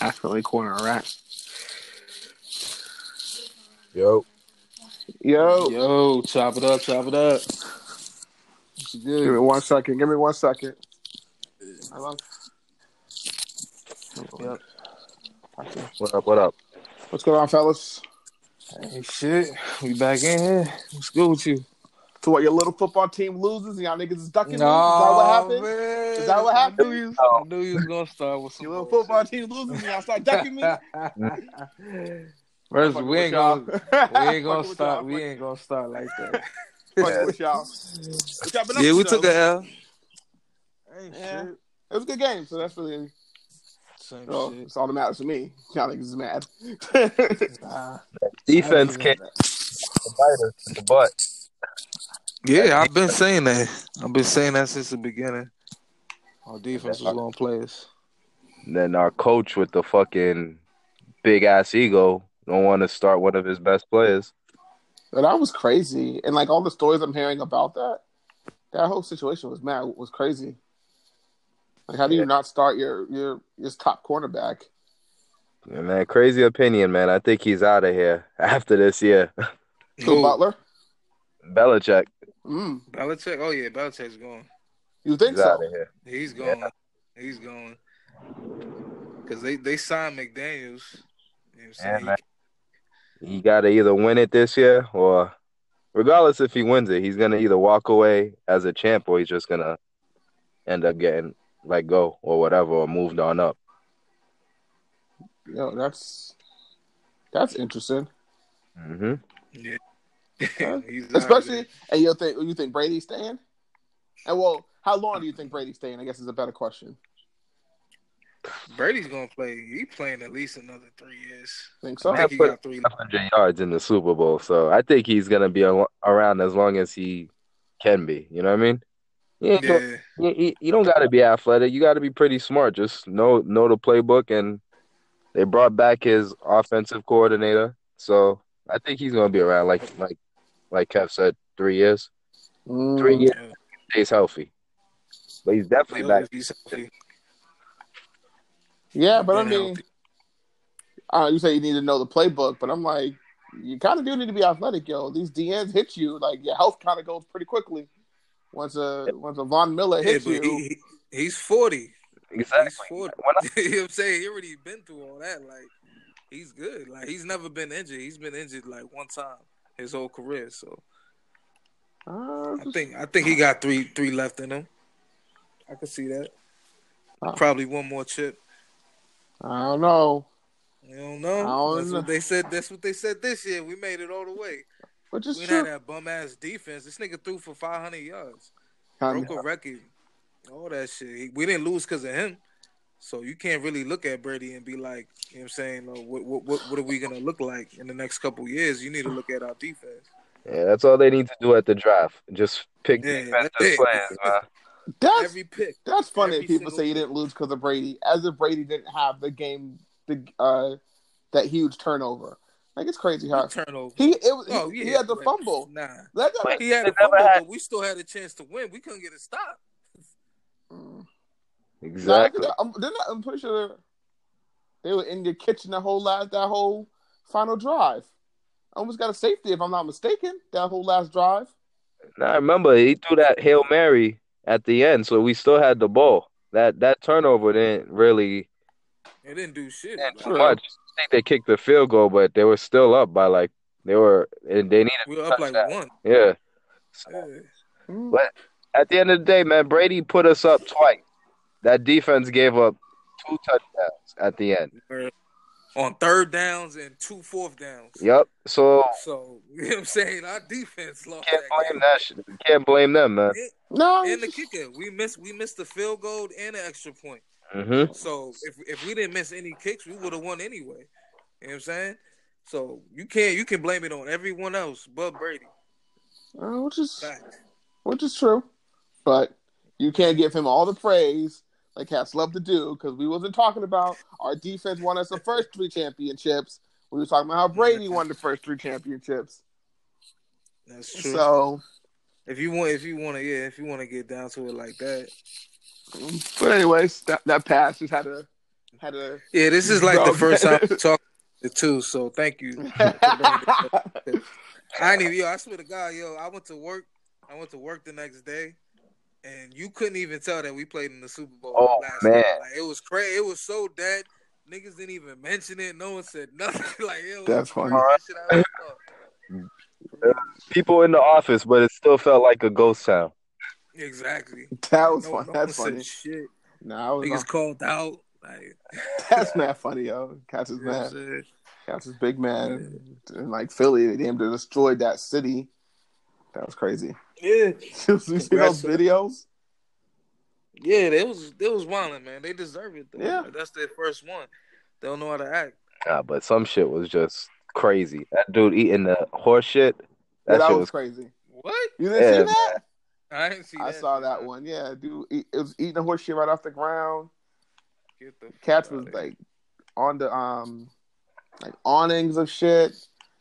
accidentally corner a rat. Yo. Yo, Yo, chop it up, chop it up. Give me one second. Give me one second. I love. Yep. What up? What up? What's going on, fellas? Hey, shit. We back in here. What's good with you? So what? Your little football team loses, and y'all niggas is ducking. me? Is that what happened? Man. Is that what I happened? knew you, I knew you was gonna start with some Your little bullshit. football team loses, and y'all start ducking me. First, we ain't gonna we ain't gonna start we ain't gonna start like that. Fucking with y'all. What y'all Yeah, we took a L. Hey, Yeah. shit. It was a good game, so that's really Same oh, shit. it's all that matters to me. Y'all niggas is mad. Nah. Defense I can't bite us in the butt. Yeah, I've been saying that. I've been saying that since the beginning. Our defense was gonna play us. Then our coach with the fucking big ass ego don't want to start one of his best players. But that was crazy, and like all the stories I'm hearing about that, that whole situation was mad was crazy. Like, how do you Yeah. not start your your your top cornerback? Yeah, man, crazy opinion, man. I think he's out of here after this year. Who Who? Butler? Belichick, Mm, Belichick? Oh yeah, Belichick's gone. you think he's so? out of here. He's Yeah. gone. He's gone. Cause they they signed McDaniels. You know what I'm Yeah, saying? man. He got to either win it this year or, regardless if he wins it, he's gonna either walk away as a champ or he's just gonna end up getting let go or whatever or moved on up. Yo, that's that's interesting. hmm yeah. Huh? Especially, of and you think you think Brady's staying? And well, how long do you think Brady's staying? I guess is a better question. Brady's gonna play. He playing at least another three years. Think I so? think he put- got three. yards in the Super Bowl, so I think he's gonna be al- around as long as he can be. You know what I mean? You, ain't go- Yeah, you, you- you don't got to be athletic. You got to be pretty smart. Just know know the playbook, and they brought back his offensive coordinator, so I think he's gonna be around. Like like like Kev said, three years. Mm, Three years yeah. stays healthy, but he's definitely Yo, back. he's healthy, Yeah, but I mean, healthy. uh, you say you need to know the playbook, but I'm like, you kind of do need to be athletic, yo. These DNs hit you, like your health kind of goes pretty quickly. Once a once a Von Miller hits but you, he, he, he's forty. Exactly. He's forty. When I- you know what I'm saying? He already been through all that. Like he's good. Like he's never been injured. He's been injured like one time his whole career. So uh, I think I think he got three three left in him. I could see that. Oh. Probably one more chip. I don't know. You don't know. I don't that's know. what they said. That's what they said this year. We made it all the way. Which is We true. had that bum ass defense. This nigga threw for 500 yards. Broke a record. All that shit. We didn't lose because of him. So you can't really look at Brady and be like, you know what I'm saying? Like, what, what, what, what are we going to look like in the next couple years? You need to look at our defense. Yeah, that's all they need to do at the draft. Just pick Yeah, defensive that's it. players, man. That's Every pick. that's funny. every if people say you didn't lose because of Brady, as if Brady didn't have the game, the uh, that huge turnover. Like it's crazy how Turnover. he it was. oh, he, yeah. he had the but- fumble. Nah. That, that, He had They a fumble, had- but we still had a chance to win. We couldn't get a stop. Mm. Exactly. Nah, I think- I'm, they're not- I'm pretty sure they were in your kitchen that whole last that whole final drive. I Almost got a safety if I'm not mistaken. That whole last drive. Now remember he threw that hail mary at the end, so we still had the ball. That that turnover didn't really It didn't do shit. didn't do much. I think they kicked the field goal, but they were still up by like they were and they needed We were up like one. yeah. So, Yeah. But at the end of the day, man, Brady put us up twice. That defense gave up two touchdowns at the end. On third downs and two fourth downs. Yep. So So you know what I'm saying? Our defense lost can't that blame game. that. Shit. Can't blame them, man. No, And the kicker, we missed we missed the field goal and the extra point. hmm So if if we didn't miss any kicks, we would have won anyway. You know what I'm saying? So you can't you can blame it on everyone else but Brady. uh, which is Fact. which is true, but you can't give him all the praise like cats love to do because we wasn't talking about our defense won us the first three championships. We were talking about how Brady won the first three championships. That's true. So, if you want if you want to yeah, if you want to get down to it like that. but anyways, that that pass just had to had a. Yeah, this is like the first time talking to too. So thank you. for bringing this. I even yo. I swear to God, yo. I went to work. I went to work the next day, and you couldn't even tell that we played in the Super Bowl. Oh, last man. Night. Like, it was crazy. It was so dead. Niggas didn't even mention it. No one said nothing. like it was That's funny. craziest shit I ever saw. People in the office, but it still felt like a ghost town. Exactly. That was No, fun. no That's one said funny. Shit. Nah, I was Niggas called out. Like, that's not funny, yo. Cats is you know what I'm mad. Cats is big man. And like Philly, they aimed to destroy that city. That was crazy. Yeah. you see those videos? Yeah, they was they was wilding, man. They deserve it though. Yeah. That's their first one. They don't know how to act. Nah, but some shit was just crazy. That dude eating the horse shit. Yeah, That, that shit was was crazy. What? You didn't Yeah, see that? I didn't see. That. I that saw shit, that one. Yeah, dude, it was eating the horse shit right off the ground. Get the Cats was like on the um like awnings of shit.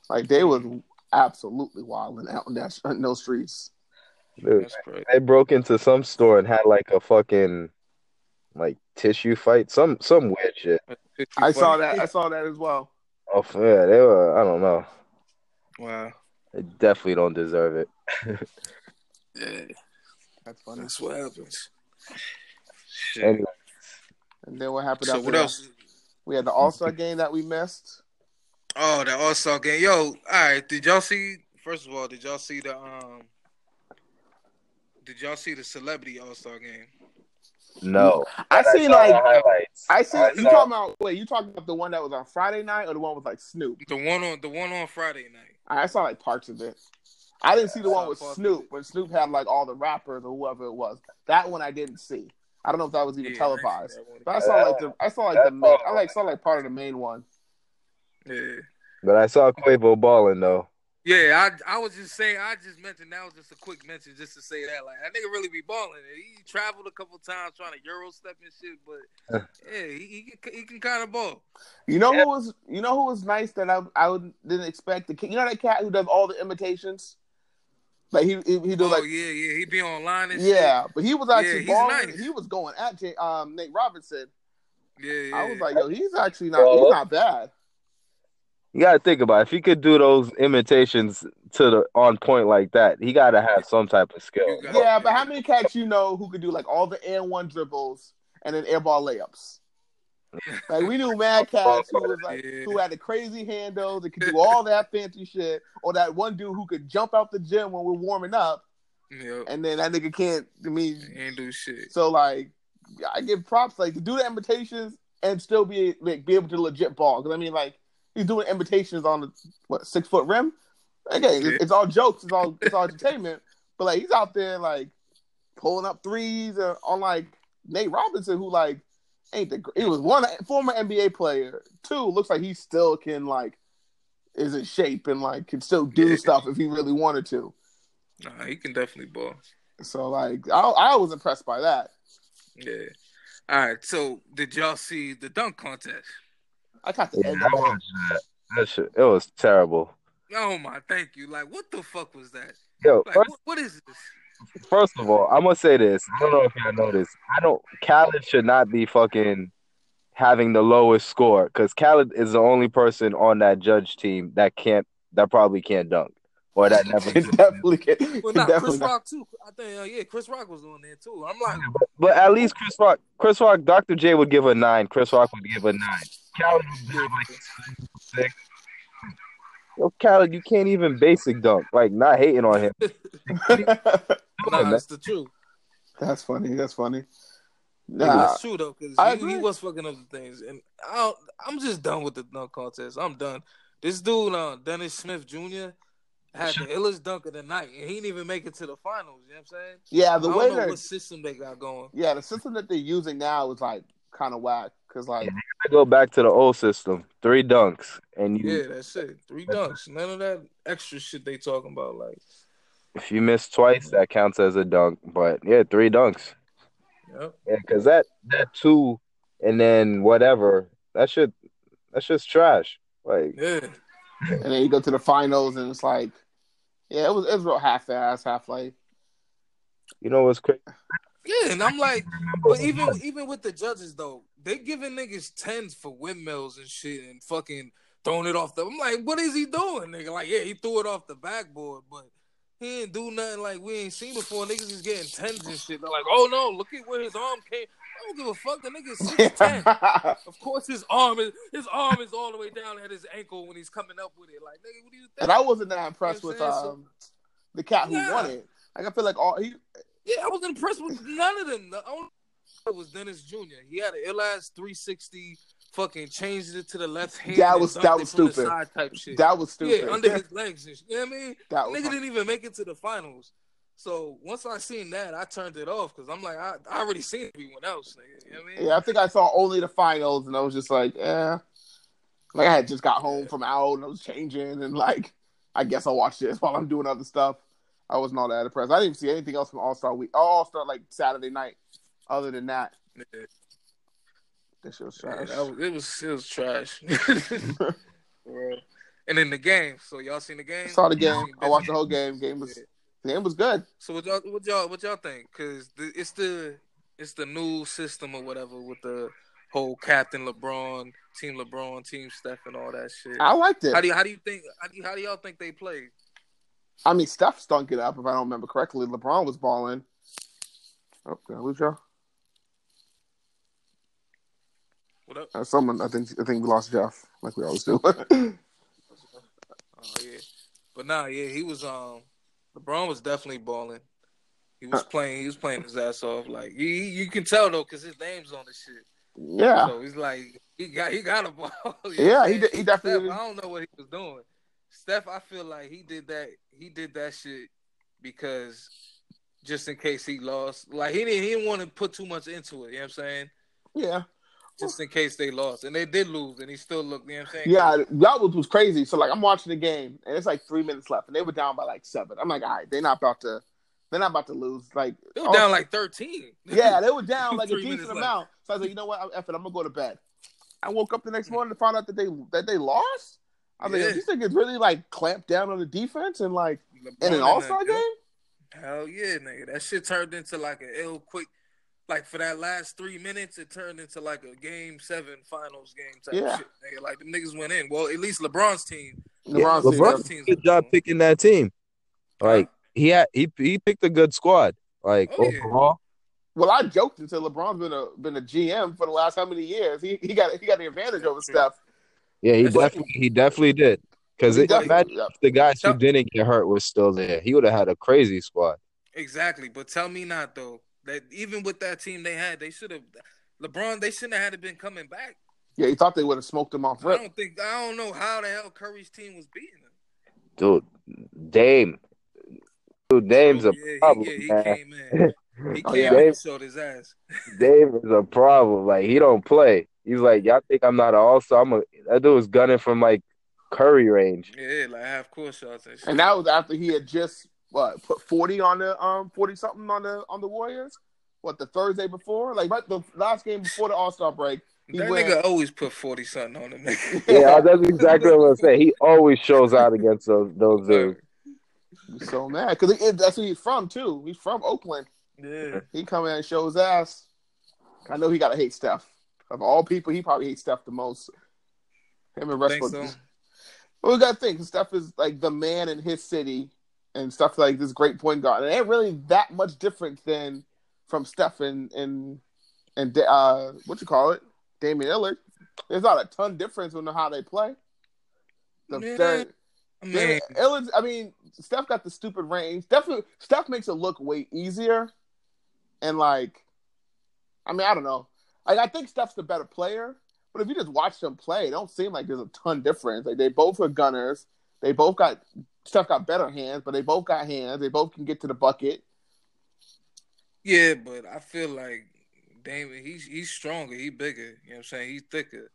Like they was absolutely wilding out in that in those streets. Dude. They broke into some store and had like a fucking like tissue fight. Some some weird shit. I saw that. I saw that as well. Oh yeah, they were. I don't know. Wow. They definitely don't deserve it. Yeah, That's funny. that's what happens. Shit. Anyway, And then what happened so after what that? else? We had the All Star game that we missed. Oh, the All Star game. Yo, all right. Did y'all see? First of all, did y'all see the um? Did y'all see the celebrity All Star game? no. I But seen like. I see I you saw- talking about wait, you talking about the one that was on Friday night or the one with like Snoop? The one on the one on Friday night. I saw like parts of it. I didn't see the I one with Snoop it. when Snoop had like all the rappers or whoever it was. That one I didn't see. I don't know if that was even Yeah, I televised. that one. But I saw like the I saw like the main, I like saw like part of the main one. Yeah. But I saw Quavo balling though. Yeah, I I was just saying. I just mentioned that was just a quick mention, just to say that like that nigga really be balling. He traveled a couple times trying to Euro step and shit, but yeah, he he can, he can kind of ball. You know who was you know who was nice that I I would, didn't expect the. You know that cat who does all the imitations. Like he he, he do oh like yeah, yeah, he be online and yeah, but he was actually he's balling. nice. He was going at J, um Nate Robinson. Yeah, yeah. I was like, yo, he's actually not he's not bad. You gotta think about it. if he could do those imitations to the on point like that, he gotta have some type of skill. Yeah, but how many cats you know who could do like all the air one dribbles and then air ball layups? Like we knew mad cats who was like who had the crazy handles and could do all that fancy shit, or that one dude who could jump out the gym when we're warming up, yeah, and then that nigga can't. I mean, he ain't do shit. so like I give props like to do the imitations and still be like be able to legit ball. Because I mean, like he's doing invitations on the what six foot rim. Again, it's, it's all jokes, it's all it's all entertainment. But like he's out there like pulling up threes uh, on like Nate Robinson, who like ain't the he was one former NBA player. Two looks like he still can like is in shape and like can still do Yeah. stuff if he really wanted to. Nah, he can definitely ball. So like I, I was impressed by that. Yeah. All right. So did y'all see the dunk contest? I got the Yeah, end I watched that. That shit, it was terrible. Oh my, thank you. Like, what the fuck was that? Yo, Like, first, what, what is this? first of all, I'm gonna say this. I don't know if y'all know this. I don't. Khaled should not be fucking having the lowest score because Khaled is the only person on that judge team that can't, that probably can't dunk, or that never. Definitely can. Well, it not definitely Chris not. Rock too. I think, uh, yeah, Chris Rock was on there too. I'm like, But at least Chris Rock, Chris Rock, Dr. J would give a nine. Chris Rock would give a nine. Khaled would give like six. Yo, Khaled, you can't even basic dunk. Like, not hating on him. nah, man. it's the truth. That's funny. That's funny. Nah, Nah, it's true though, because he, he was fucking up the things, and I don't, I'm just done with the dunk contest. I'm done. This dude, uh, Dennis Smith Jr. had the illest dunk of the night, and he didn't even make it to the finals. You know what I'm saying? yeah, the I way don't know that what system they got going. yeah, the system that they're using now is like kind of whack because like I go back to the old system. Three dunks. And you Yeah, that's it. Three dunks. None of that extra shit they talking about. Like, if you miss twice, that counts as a dunk. But yeah, three dunks. yep. Yeah, because that that two and then whatever, that shit that's just trash. Like yeah. and then you go to the finals and it's like yeah, it was it was real half ass, half like you know what's crazy? Yeah, and I'm like, but even even with the judges though, they giving niggas tens for windmills and shit and fucking throwing it off the. I'm like, what is he doing, nigga? Like, yeah, he threw it off the backboard, but he ain't do nothing like we ain't seen before. Niggas is getting tens and shit. They're like, oh no, look at where his arm came. I don't give a fuck. The nigga's six ten. of course, his arm is his arm is all the way down at his ankle when he's coming up with it. Like, nigga, what do you think? and I wasn't that impressed You know with what I'm saying? um, the cat who Yeah. won it. Like I feel like all he Yeah, I was impressed with none of them. The only one was Dennis Jr. He had an ill ass 360, fucking changed it to the left hand. That was- that was stupid. side type shit. that was stupid. yeah, under his legs. And shit. You know what I mean? that was Nigga didn't even make it to the finals. So once I seen that, I turned it off because I'm like, I, I already seen everyone else. Nigga. You know what I mean? Yeah, I think I saw only the finals, and I was just like, yeah. Like I had just got home from out, and I was changing, and like, I guess I'll watch this while I'm doing other stuff. I wasn't all that impressed. I didn't see anything else from All Star Week. All Star like Saturday night. Other than that, Yeah, this shit was trash. that was, it was it was trash. And in the game, so y'all seen the game? saw the game. I watched the whole game. Game was Yeah. the game was good. So what y'all what y'all what y'all think? Cause it's the it's the new system or whatever with the whole Captain LeBron, Team LeBron, Team Steph, and all that shit. I liked it. How do you, how do you think how do, you, how do y'all think they played? I mean, Steph stunk it up. If I don't remember correctly, LeBron was balling. Oh, did I lose y'all? What up? Uh, someone, I think, I think we lost Jeff, like we always do. Oh yeah, but nah, yeah, he was um LeBron was definitely balling. He was playing. He was playing his ass off. Like he, he- you can tell though, cause his name's on the shit. yeah, So he's like, he got he got a ball. You yeah, he he definitely. I don't know what he was doing. Steph, I feel like he did that. He did that shit because just in case he lost, like he didn't. He didn't want to put too much into it. You know what I'm saying? Yeah, Just in case they lost, and they did lose, and he still looked. You know what I'm saying? yeah, that was, was crazy. So like, I'm watching the game, and it's like three minutes left, and they were down by like seven. I'm like, all right, they're not about to, they're not about to lose. Like, they were down like 13. yeah, they were down like a decent minutes left. amount. So I was like, you know what, I'm effing, I'm gonna go to bed. I woke up the next morning to find out that they that they lost. I was like, Yeah. yo, these niggas really like clamped down on the defense and like in an All Star game. Hell yeah, nigga. That shit turned into like an ill quick. Like for that last three minutes, it turned into like a game seven finals game type Yeah. shit. Nigga. Like the niggas went in. Well, at least LeBron's team. LeBron's Yeah, team. LeBron- LeBron a good job picking that team. Like he had he he picked a good squad. Like Oh, yeah. overall, Well, I joked until LeBron's been a been a GM for the last how many years? He he got he got the advantage over True. Steph. Yeah, he That's like- definitely he definitely did. Because imagine yeah. if the guys who didn't get hurt was still there. He would have had a crazy squad. Exactly, but tell me not though that even with that team they had, they should have LeBron. They shouldn't have had to been coming back. Yeah, he thought they would have smoked him off I don't think I don't know how the hell Curry's team was beating them. Dude, Dame. Dude, Dame's oh, a yeah, problem. he, yeah, he man. came in. He Oh, came yeah. in Dame, and showed his ass. Dame is a problem. Like he don't play. He's like, y'all think I'm not an all star? I'm a that dude was gunning from like Curry range. Yeah, like half court shots and shit. And that was after he had just what put forty on the um forty something on the on the Warriors. What the Thursday before? Like right, the last game before the All Star break. He that went- nigga always put forty something on him. Yeah, that's exactly what I'm saying. He always shows out against those those dudes. He's so mad because that's where he's from too. He's from Oakland. Yeah, He come in and shows ass. I know he gotta hate Steph. Of all people, he probably hates Steph the most. Him and Westbrook. so. Well, we gotta think. Steph is like the man in his city, and stuff like this great point guard. And it ain't really that much different than from Steph and and and uh, what you call it, Damian Lillard. There's not a ton difference in how they play. The, Yeah. they're- I mean, Damian I mean, Steph got the stupid range. Definitely, Steph makes it look way easier, and like, I mean, I don't know. Like, I think Steph's the better player, but if you just watch them play, it don't seem like there's a ton difference. Like, they both are gunners. They both got Steph got better hands, but they both got hands. They both can get to the bucket. yeah, but I feel like Damon, he's he's stronger, he bigger. You know what I'm saying? He's thicker.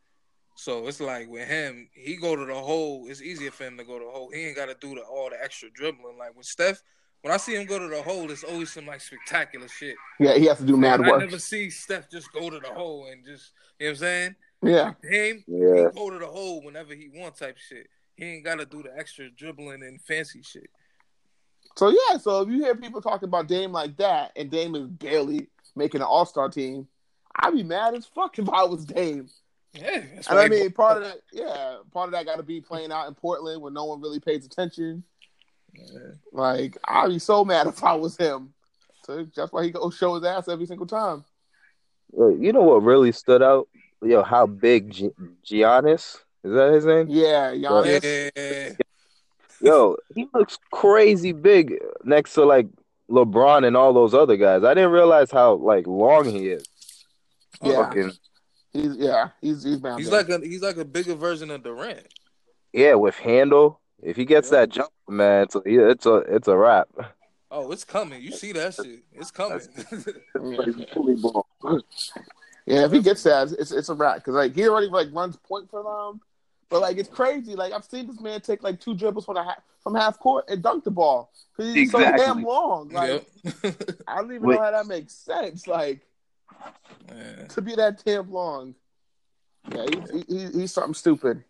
So it's like with him, he go to the hole. It's easier for him to go to the hole. He ain't got to do the, all the extra dribbling. Like with Steph, when I see him go to the hole, it's always some like spectacular shit. Yeah, he has to do mad I work. I never see Steph just go to the hole and just you know what I'm saying. Yeah, Him, Yeah. he go to the hole whenever he want type shit. He ain't got to do the extra dribbling and fancy shit. So yeah, so if you hear people talking about Dame like that, and Dame is barely making an All Star team, I'd be mad as fuck if I was Dame. Yeah, And I mean, part of that, yeah, part of that got to be playing out in Portland where no one really pays attention. Like, I'd be so mad if I was him. So that's why he go show his ass every single time. Yo, You know what really stood out? Yo, how big Gi- Giannis is that his name? Yeah, Giannis. yeah, Yo, he looks crazy big next to like LeBron and all those other guys. I didn't realize how like long he is. Yeah. Fucking- He's yeah, he's he's bound. he's there. like a he's like a bigger version of Durant. yeah, with handle. If he gets Yeah. that jump, man, it's a, it's a it's a wrap. Oh, it's coming. You see that shit? It's coming. Yeah, if he gets that, it's it's a wrap because like he already like runs point for them. But like it's crazy. Like I've seen this man take like two dribbles from the ha- from half court and dunk the ball because he's Exactly. so damn long. Like yep. I don't even Wait. know how that makes sense. Like Yeah. to be that damn long. Yeah, he, he, he's something stupid.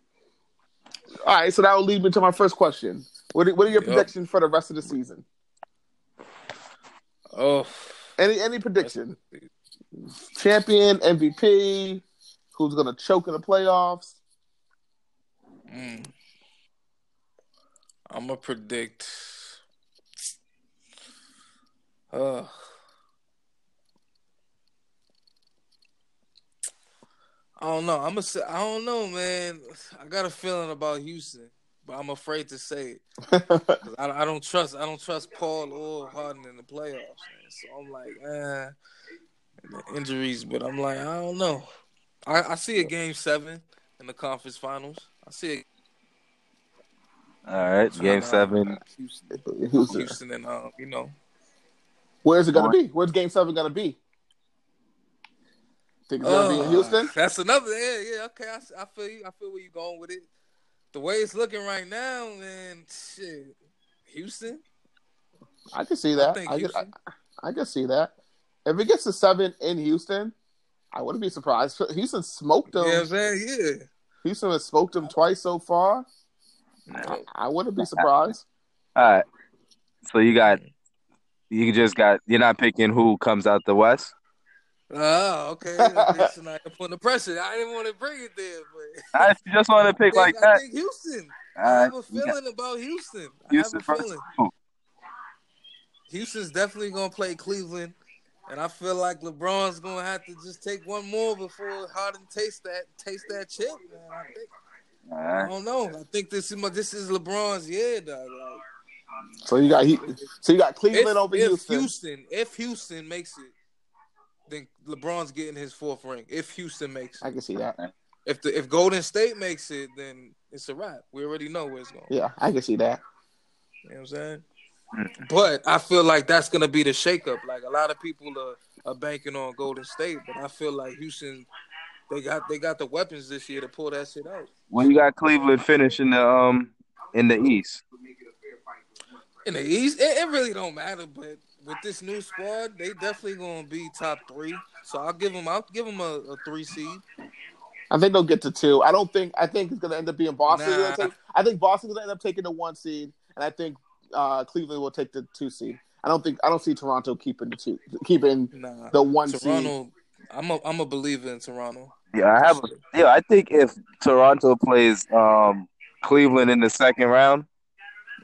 All right, so that will lead me to my first question. What are, what are your Yep. predictions for the rest of the season? Oh, Any any prediction? Champion, MVP, who's gonna choke in the playoffs? mm. I'm gonna predict. Uh, I don't know. I'm gonna say I don't know, man. I got a feeling about Houston, but I'm afraid to say it. I, I don't trust. I don't trust Paul or Harden in the playoffs. Man. So I'm like, eh, the injuries. But I'm like, I don't know. I, I see a game seven in the conference finals. I see it. All right, game seven. Houston, Houston. Houston, and um, you know, Where's it gonna be? Where's Game Seven gonna be? Think it's gonna be in Uh, Houston? That's another. Yeah, yeah. Okay, I feel you. I feel where you're going with it. The way it's looking right now, man. Shit, Houston. I can see that. think I, can, I, I can see that. If it gets to seven in Houston, I wouldn't be surprised. Houston smoked them. You know I'm saying? Yeah. Houston has smoked them twice so far. I, I wouldn't be surprised. All right. So you got you just got you're not picking who comes out the west. Oh, okay. Listen, I put the pressure. I didn't want to bring it there, but I just wanted to pick I like think, I that. think Houston. All I right, have a you got feeling about Houston. I Houston have a feeling. who? Houston's definitely gonna play Cleveland, and I feel like LeBron's gonna have to just take one more before Harden taste that taste that chip. Man, I think. All I uh-huh. don't know. I think this is my, this is LeBron's year, dog. Like, So you got he- so you got if, Cleveland over if Houston. Houston, if Houston makes it, then LeBron's getting his fourth ring. If Houston makes it, I can see that. if the if Golden State makes it, then it's a wrap. We already know where it's going. Yeah, I can see that. You know what I'm saying? But I feel like that's gonna be the shakeup. Like a lot of people are, are banking on Golden State, but I feel like Houston they got they got the weapons this year to pull that shit out. When you got Cleveland finishing the um in the East. In the East, it, it really don't matter. But with this new squad, they definitely gonna be top three. So I'll give them I'll give them a, a three seed. I think they'll get to two. I don't think. I think it's gonna end up being Boston. Nah. Take- I think Boston's gonna end up taking the one seed, and I think uh, Cleveland will take the two seed. I don't think. I don't see Toronto keeping the two, keeping Nah, the one seed. I'm a I'm a believer in Toronto. Yeah, I have. A, yeah, I think if Toronto plays um Cleveland in the second round,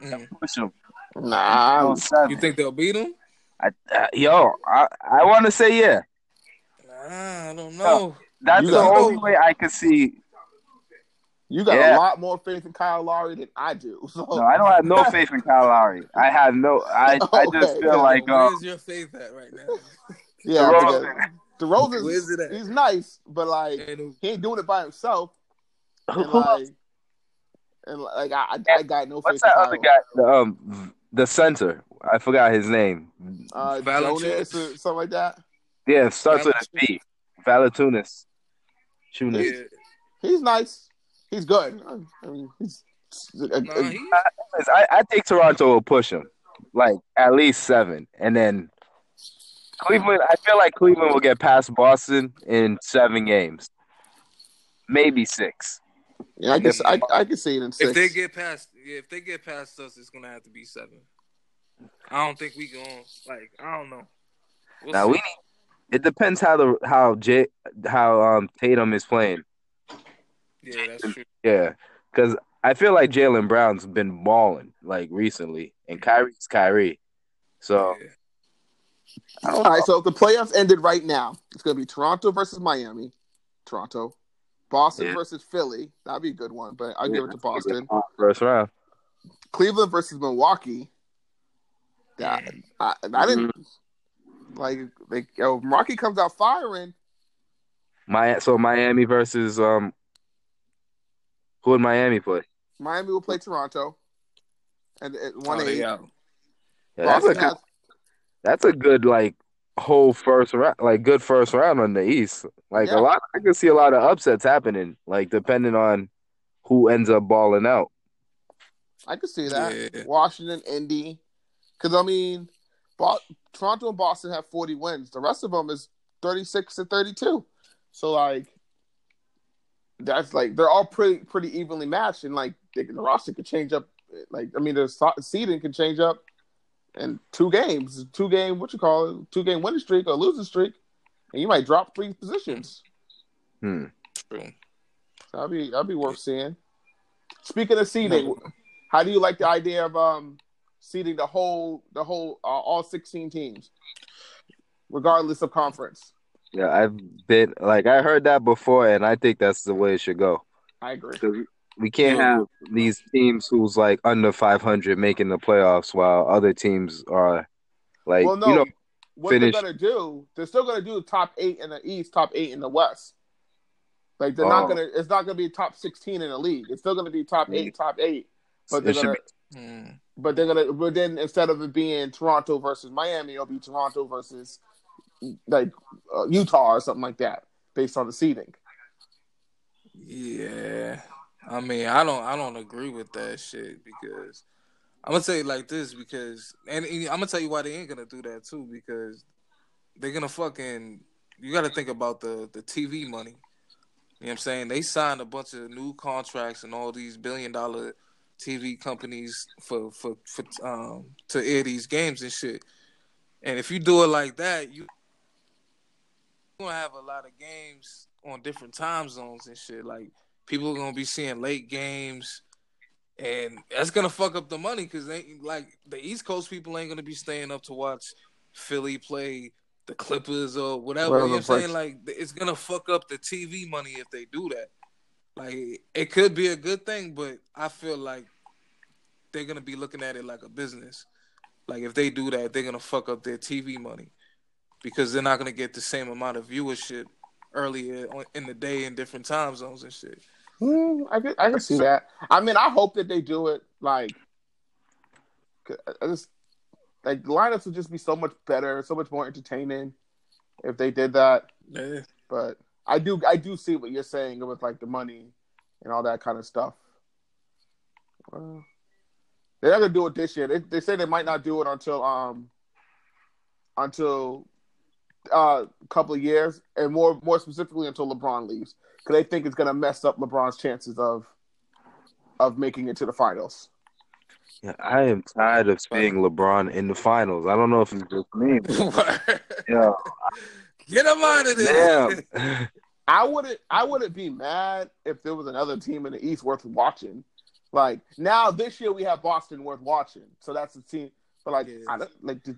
Mhm. push them. Nah, seven. You think they'll beat them? I, uh, yo, I I want to say yeah. I don't know. That's You the got- only way I could see. you got Yeah. a lot more faith in Kyle Lowry than I do. So No, I don't have no faith in Kyle Lowry. I have no. I I just feel yeah. like um, Where's your faith at right now? yeah, DeRozan. because DeRozan's Where's it at? he's nice, but like he ain't doing it by himself. And like, and like I, I, I got no faith. What's in that Kyle other guy? The, um, the center. I forgot his name. Uh, Valanciunas. Or something like that. Yeah, it starts with a V. Valatunis. Tunis. yeah, He's nice. He's good. I mean, he's. nah, he, I, I think Toronto will push him, like at least seven, and then Cleveland. I feel like Cleveland will get past Boston in seven games, maybe six. yeah, I guess I, I can see it in six. if they get past, yeah, if they get past us, it's gonna have to be seven. I don't think we going like I don't know. We'll Now see. we need It depends how the how J how um Tatum is playing. Yeah, that's true. Yeah, because I feel like Jaylen Brown's been balling like recently, and Kyrie's Kyrie. So Yeah. I All don't right, so if the playoffs ended right now, it's going to be Toronto versus Miami. Toronto. Boston Yeah. versus Philly. That'd be a good one, but I'll give it to Boston. first round. Cleveland versus Milwaukee. That I, I didn't like. Like, yo, Milwaukee comes out firing. My so Miami versus um. Who would Miami play? Miami will play Toronto, and at one Oh, they eight. Yeah, that's a good, has that's a good like whole first round, like good first round on the East. Like Yeah. a lot, I can see a lot of upsets happening. Like depending on who ends up balling out. I could see that. Yeah. Washington, Indy, because I mean, Bo- Toronto and Boston have forty wins. The rest of them is thirty six and thirty two. So like, that's like they're all pretty pretty evenly matched, and like they, the roster could change up. Like I mean, the seeding can change up in two games, two game what you call it, two game winning streak or losing streak, and you might drop three positions. Hmm. True. So that'd be that'd be worth seeing. Speaking of seeding, how do you like the idea of um seeding the whole the whole uh, all sixteen teams, regardless of conference? Yeah, I've been like I heard that before, and I think that's the way it should go. I agree. 'Cause we can't have these teams who's like under 500 making the playoffs while other teams are like well, no, you know what finish- they're gonna do? They're still gonna do the top eight in the East, top eight in the West. Like they're not Oh. gonna. It's not gonna be top sixteen in the league. It's still gonna be top eight, top eight. But they're it gonna. be. But they're gonna. But then instead of it being Toronto versus Miami, it'll be Toronto versus like uh, Utah or something like that, based on the seeding. Yeah. I mean, I don't I don't agree with that shit because I'm gonna tell you like this because and I'm gonna tell you why they ain't gonna do that too because they're gonna fucking you got to think about the the TV money. You know what I'm saying? They signed a bunch of new contracts and all these billion dollar TV companies for for for um to air these games and shit. And if you do it like that, you gonna have a lot of games on different time zones and shit. Like people are gonna be seeing late games, and that's gonna fuck up the money because they like the East Coast people ain't gonna be staying up to watch Philly play the Clippers or whatever. You know what I'm saying? Like it's gonna fuck up the TV money if they do that. Like it could be a good thing, but I feel like they're gonna be looking at it like a business. Like if they do that, they're gonna fuck up their TV money because they're not gonna get the same amount of viewership earlier in the day in different time zones and shit. Mm, I can I can see that. I mean, I hope that they do it like. I just like the lineups would just be so much better, so much more entertaining if they did that. Yeah. But I do I do see what you're saying with like the money and all that kind of stuff. Well, they're not gonna do it this year. They they say they might not do it until um until uh, a couple of years, and more more specifically until LeBron leaves, because they think it's gonna mess up LeBron's chances of of making it to the finals. Yeah, I am tired of seeing LeBron in the finals. I don't know if it's just me. but- Yeah, Get him out of there. damn. I wouldn't I wouldn't be mad if there was another team in the East worth watching. Like now this year we have Boston worth watching, so that's the team. But like, Yeah. I don't, like the,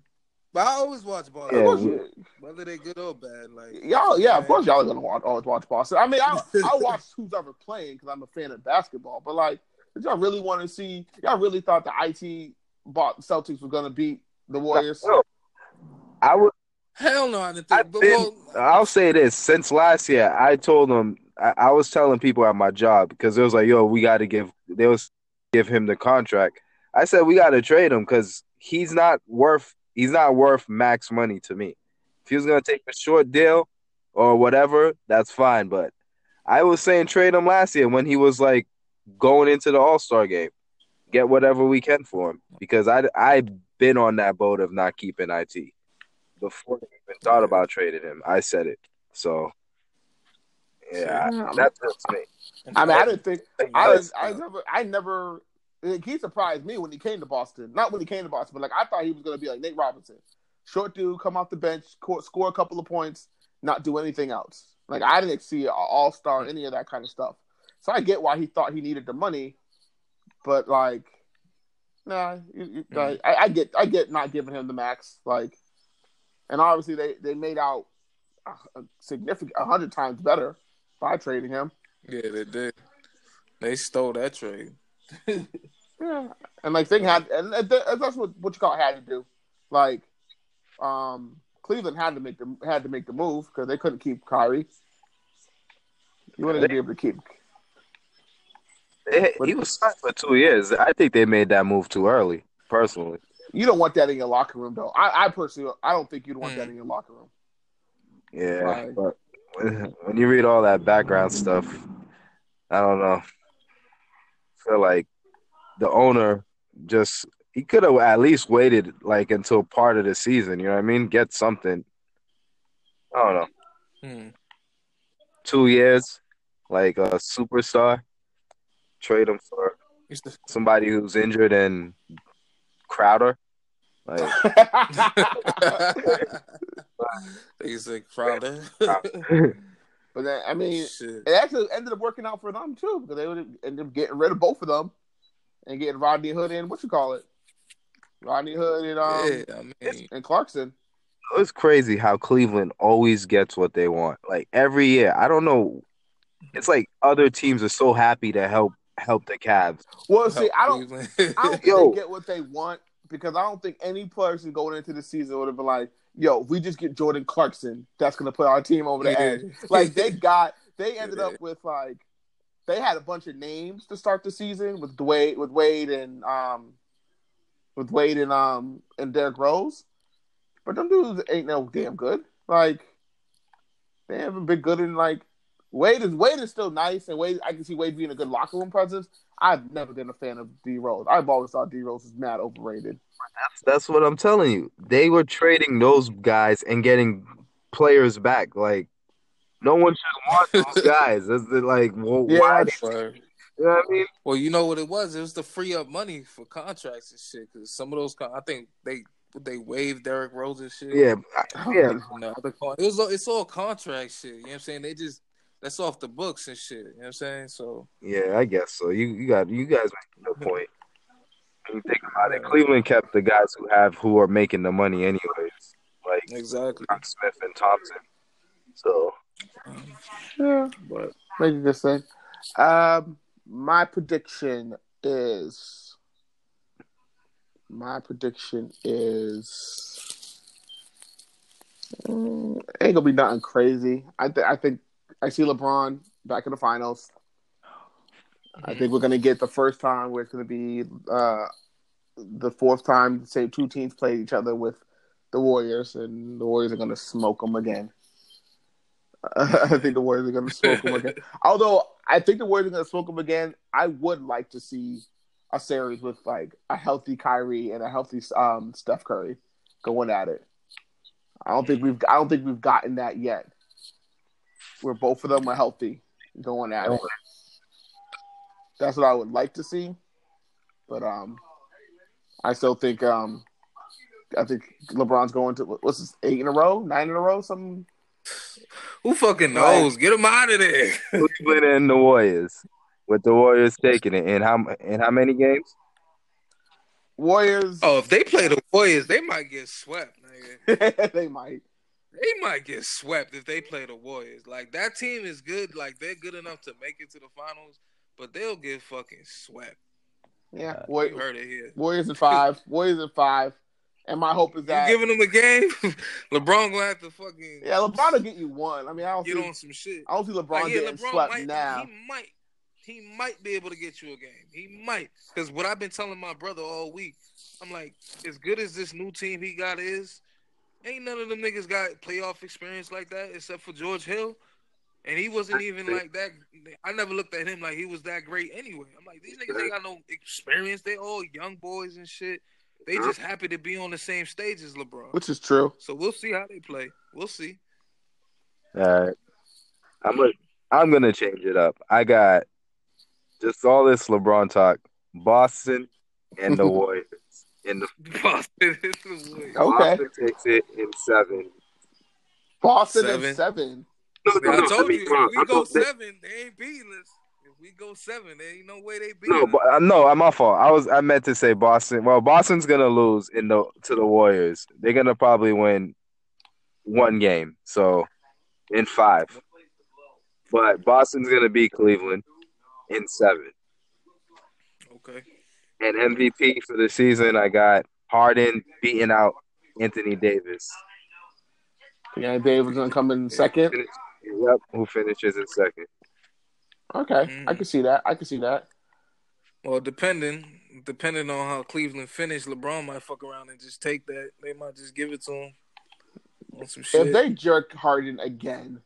But I always watch Boston. Yeah, we- whether they good or bad. Like y'all, yeah, of course y'all are gonna watch, always watch Boston. I mean, I I watch who's ever playing because I'm a fan of basketball. But like, did y'all really want to see? Y'all really thought the IT bought Celtics were gonna beat the Warriors? I would. Hell no, I didn't think. But, been- well, uh, I'll say this: since last year, I told them I, I was telling people at my job because it was like, "Yo, we got to give." They was give him the contract. I said we got to trade him because he's not worth. He's not worth max money to me. If he was gonna take a short deal or whatever, that's fine. But I was saying trade him last year when he was like going into the All Star game. Get whatever we can for him because I I've been on that boat of not keeping it before they even thought about trading him. I said it. So yeah, Yeah, that's just me. I mean, I didn't think I, Yes. didn't, I never, I never. Like, he surprised me when he came to Boston. Not when he came to Boston, but like I thought he was gonna be like Nate Robinson, short dude, come off the bench, score, score a couple of points, not do anything else. Like I didn't see an all star, any of that kind of stuff. So I get why he thought he needed the money, but like, nah, you, you, Mhm. I, I get, I get not giving him the max. Like, and obviously they they made out a, a significant, a hundred times better by trading him. Yeah, they did. They stole that trade. Yeah, and like thing had, and that- that's what what you call it had to do. Like, um, Cleveland had to make the had to make the move because they couldn't keep Kyrie. You wouldn't be able to keep. They- he was signed for two years. I think they made that move too early, personally. You don't want that in your locker room, though. I, I personally, I don't think you'd want that in your locker room. Yeah, Right. but when when you read all that background stuff, I don't know. I feel like the owner just he could have at least waited like until part of the season. You know what I mean? Get something. I don't know. Hmm. Two years, like a superstar. Trade him for He's the- somebody somebody who's injured and Crowder. Like, they said Crowder. but then, I mean, Shit. it actually ended up working out for them too because they would end up getting rid of both of them and getting Rodney Hood and what you call it, Rodney Hood and um yeah, I mean, and Clarkson. it's crazy how Cleveland always gets what they want. Like every year, I don't know. It's like other teams are so happy to help help the Cavs. Well, see, I don't, I don't think get what they want because I don't think any person going into the season would have been like, "Yo, if we just get Jordan Clarkson, that's going to put our team over the edge." Like they got, they ended up with like, they had a bunch of names to start the season with Wade, with Wade and um, with Wade and um and Derrick Rose, but them dudes ain't no damn good. Like they haven't been good in like. Wade is Wade is still nice, and Wade I can see Wade being a good locker room presence. I've never been a fan of D Rose. I've always thought D Rose is mad overrated. That's that's what I'm telling you. They were trading those guys and getting players back. Like no one should want those guys. It's the, like, well, Yeah, why? that's- You know what I mean? Well, you know what it was? It was to free up money for contracts and shit. Because some of those, con- I think they they waived Derrick Rose and shit. Yeah, yeah. And con- it was all- it's all contract shit. You know what I'm saying? They just that's off the books and shit. You know what I'm saying? So Yeah, I guess so. You you got you guys make no point. When you think about it, Cleveland kept the guys who have who are making the money anyways, like exactly. John Smith and Thompson. So Yeah, But make a good thing. Um, my prediction is my prediction is mm, ain't gonna be nothing crazy. I think I think I see LeBron back in the finals. I think we're gonna get the first time where it's gonna be uh, the fourth time the same two teams played each other with the Warriors, and the Warriors are gonna smoke them again. I think the Warriors are gonna smoke them again. Although I think the Warriors are gonna smoke them again, I would like to see a series with like a healthy Kyrie and a healthy um, Steph Curry going at it. I don't think we've I don't think we've gotten that yet. Where both of them are healthy going at it. That's what I would like to see. But um I still think um I think LeBron's going to what's this eight in a row, nine in a row, something. who fucking knows? Get him out of there. Cleveland and the Warriors, with the Warriors taking it in how in how many games? Warriors. oh, if they play the Warriors, they might get swept. Nigga. they might. They might get swept if they play the Warriors. Like that team is good. Like they're good enough to make it to the finals, but they'll get fucking swept. Yeah, Uh, War- You heard it here. Warriors at five. Warriors at five. And my hope is that You that giving them a game? LeBron gonna have to fucking yeah, LeBron will get you one. I mean, I don't get see, on some shit. I don't see LeBron Like, yeah, getting LeBron swept might, now. He might, he might be able to get you a game. He might, because what I've been telling my brother all week, I'm like, as good as this new team he got is, ain't none of them niggas got playoff experience like that except for George Hill, and he wasn't even like that. I never looked at him like he was that great anyway. I'm like, these niggas ain't got no experience. They all young boys and shit. They just happy to be on the same stage as LeBron. Which is true. So we'll see how they play. We'll see. All right, I'm gonna I'm gonna change it up. I got just all this LeBron talk. Boston and the Warriors. In the Boston in the Okay. Boston takes it in seven. Boston Seven. and seven. No, no, I no, told mean, you, if we I go thought that- seven, they ain't beating us. If we go seven, there ain't no way they beat No, us. but uh, no, I'm my fault. I was I meant to say Boston. Well, Boston's gonna lose in the to the Warriors. They're gonna probably win one game, so in five. But Boston's gonna beat Cleveland in seven. Okay. And MVP for the season, I got Harden beating out Anthony Davis. Yeah, Davis gonna come in second. Yep, who finishes in second? Okay, Mm. I can see that. I can see that. Well, depending depending on how Cleveland finish, LeBron might fuck around and just take that. They might just give it to him on some shit. If they jerk Harden again,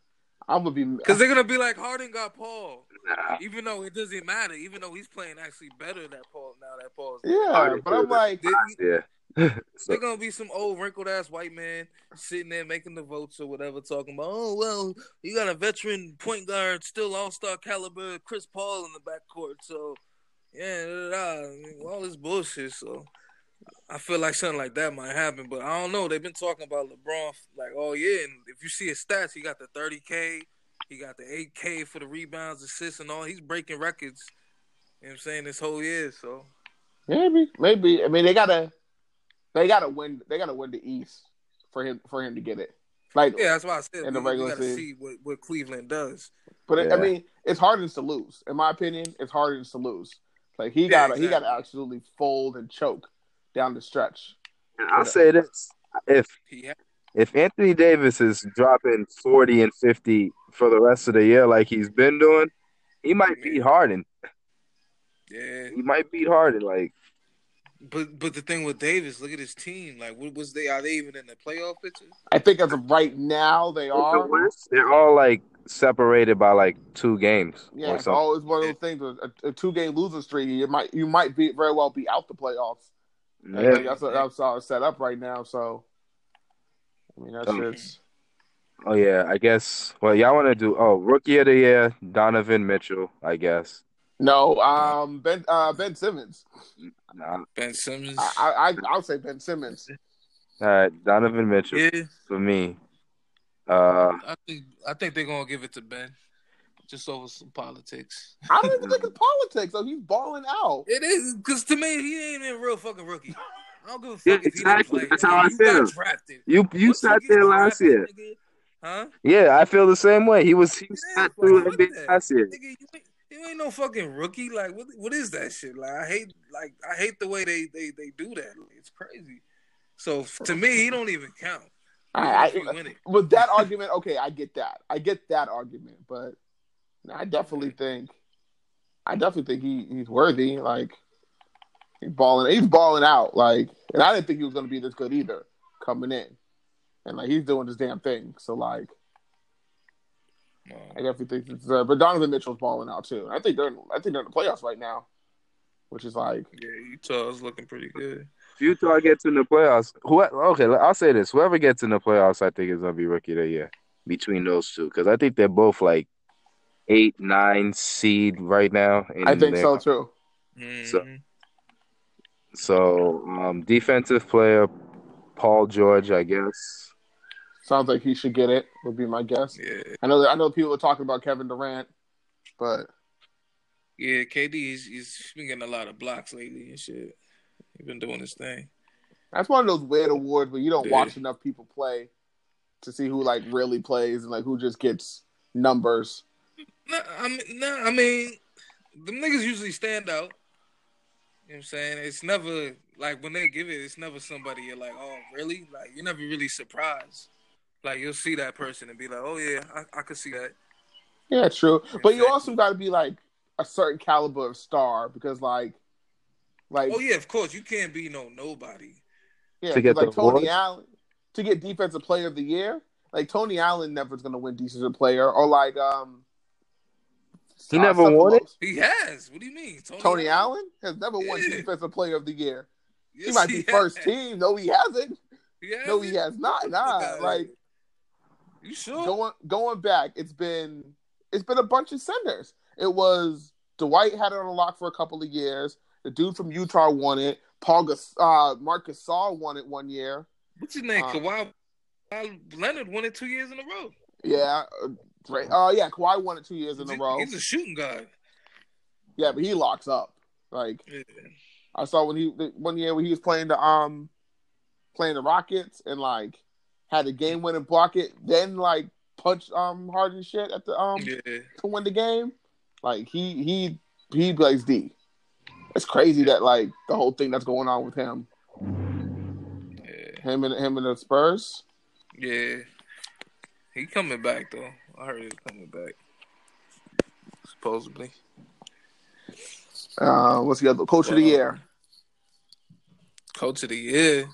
I'm gonna be Because they're gonna be like Harden got Paul, Nah, even though it doesn't matter. Even though he's playing actually better than Paul now that Paul's. yeah. Harden But I'm like, They, yeah. so, they're gonna be some old wrinkled ass white man sitting there making the votes or whatever, talking about, oh well, you got a veteran point guard, still all star caliber, Chris Paul in the backcourt, so yeah, da, da, da, all this bullshit. So I feel like something like that might happen, but I don't know. They've been talking about LeBron like oh, all year, and if you see his stats, he got the thirty k, he got the eight k for the rebounds, assists, and all. He's breaking records. You know what I'm saying this whole year, so maybe, maybe. I mean, they gotta, they gotta win. They gotta win the East for him for him to get it. Like, yeah, that's why I said In the we, we regular gotta season. see what, what Cleveland does. but it, Yeah. I mean, it's Harden's to lose. In my opinion, it's Harden's to lose. Like he got, to he got to absolutely fold and choke down the stretch. and I'll uh, say this: if if Anthony Davis is dropping 40 and 50 for the rest of the year like he's been doing, he might beat Harden. yeah, He might beat Harden. Like, but but the thing with Davis, look at his team. Like, what was they? Are they even in the playoff picture? I think as of right now, they are. they're all like separated by like two games Yeah, or it's always one of those things. A, a two game losing streak, you might you might be very well be out the playoffs. I Yeah. think that's that's how it's set up right now. So, I mean, that's Um, just Oh yeah, I guess. Well, y'all want to do? Oh, rookie of the year, Donovan Mitchell. I guess. no. Um, Ben uh, Ben Simmons. Nah. Ben Simmons. I I I'll say Ben Simmons. All right, Donovan Mitchell yeah, for me. Uh, I think I think they're gonna give it to Ben, just over some politics. I don't even think it's politics. So he's balling out. It is because to me he ain't even a real fucking rookie. I don't give a fuck Yeah, if he exactly. didn't. That's how I feel. you you Once sat there last drafted, year. nigga, huh? Yeah, I feel the same way. He was he Yeah, sat like, through NBA that. last year. Nigga, you ain't, you ain't no fucking rookie. Like, what? What is that shit? Like, I hate, like, I hate the way they they they do that. Like, it's crazy. So to me, he don't even count. I, If I, win it. with that argument, okay, I get that. I get that argument, but I definitely think, I definitely think he, he's worthy. Like he's balling, he's balling out. Like, and I didn't think he was going to be this good either coming in, and like he's doing his damn thing. So like, I definitely think it's, uh, but Donovan Mitchell's balling out too. I think they're, I think they're in the playoffs right now, which is like, Yeah, Utah's looking pretty good. If Utah gets in the playoffs, who? Okay, I'll say this: whoever gets in the playoffs, I think is gonna be rookie of the year between those two because I think they're both like eight, nine seed right now. in I think their- so too. So- Mhm. So, um, defensive player Paul George, I guess. Sounds like he should get it. Would be my guess. yeah, I know, That, I know people are talking about Kevin Durant, but yeah. KD, he's, he's been getting a lot of blocks lately and shit. He's been doing his thing. That's one of those weird awards where you don't Yeah. watch enough people play to see who like really plays and like who just gets numbers. No, I mean, no, I mean, them niggas usually stand out. You know what I'm saying? It's never like when they give it, it's never somebody you're like, oh, really? Like you're never really surprised. Like you'll see that person and be like, oh yeah, I, I could see that. Yeah, true. But you also got to be like a certain caliber of star because like, like Oh yeah, of course you can't be no nobody. yeah, To get 'cause, like the Tony awards? Allen to get defensive player of the year. Like Tony Allen never's gonna win defensive player or like um. He never Seth won it? He has. What do you mean, Tony? Tony Allen has never won Yeah. defensive player of the year. Yes, he might be has. first team. No, he hasn't. He has No, he it? has not. Nah, like You sure? going going back, it's been it's been a bunch of senders. It was Dwight had it on a lock for a couple of years. The dude from Utah won it. Paul Gas- uh, Marcus Gasol won it one year. What's his name? Uh, Kawhi Kawhi Leonard won it two years in a row. Yeah, uh, Dre- uh, yeah. Kawhi won it two years in a row. He's a shooting guard. Yeah, but he locks up. Like Yeah. I saw when he one year when he was playing the um playing the Rockets and like had a game winning block it, then like punch um Harden shit at the um Yeah. to win the game. Like he he he plays D. It's crazy that like the whole thing that's going on with him, Yeah. him and him and the Spurs. Yeah. He coming back though. I heard he's coming back. Supposedly. Uh, what's the other coach of the year? Coach of the year.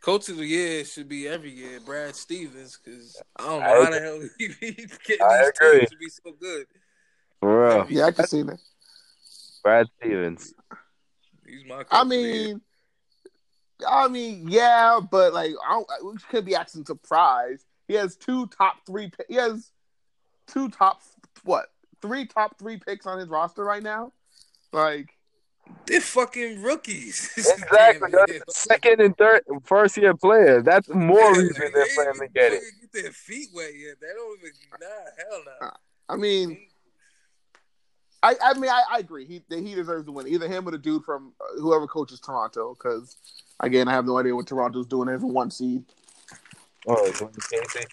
Coach of the year should be every year, Brad Stevens, because I don't know I how the hell he, he's getting I these agree. teams to be so good. For real. Yeah, I can see that. Brad Stevens. He's my coach I of the year. mean, I mean, yeah, but like, I don't, we could be acting surprised. He has two top three. He has two top what? Three top three picks on his roster right now. Like, they're fucking rookies. Exactly. Damn, Second and third, first year players. That's more Yeah, reason like, they're they playing ain't to even get it. Get their feet wet yet. They don't even. Nah, hell no. I mean, I, I mean, I, I agree. He he deserves to win. Either him or the dude from uh, whoever coaches Toronto. Because again, I have no idea what Toronto's doing as a one seed. Oh, Dwane Casey.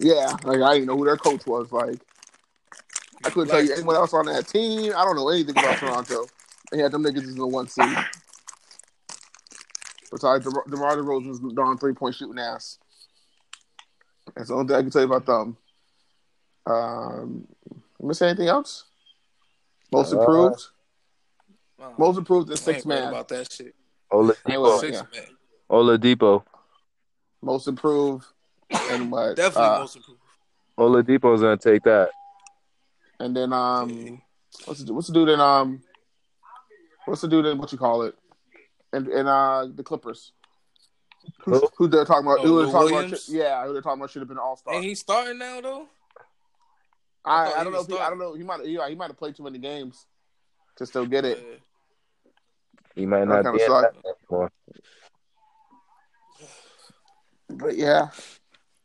Yeah, like I didn't know who their coach was. Like, I couldn't tell you anyone else on that team. I don't know anything about Toronto. They had them niggas in the one seed. Besides, DeMar, DeMar DeRozan's darn three point shooting ass. That's the only thing I can tell you about them. Um, miss anything else? Most Uh, improved. Wow. Most improved is I six ain't worried man. about that shit. Oladipo. Six yeah. man. Oladipo. Most improved, and what? Definitely uh, most improved. Oladipo's gonna take that. And then um, what's the what's the dude in um, what's the dude in what you call it, and and uh the Clippers. Who? who they're talking about? Oh, who they're talking Williams? about? Yeah, who they're talking about should have been All Star. And he's starting now though? I I, I don't know. If he, I don't know. He might. Yeah, he might have played too many games to still get it. Yeah. He might That not be in that anymore. But yeah,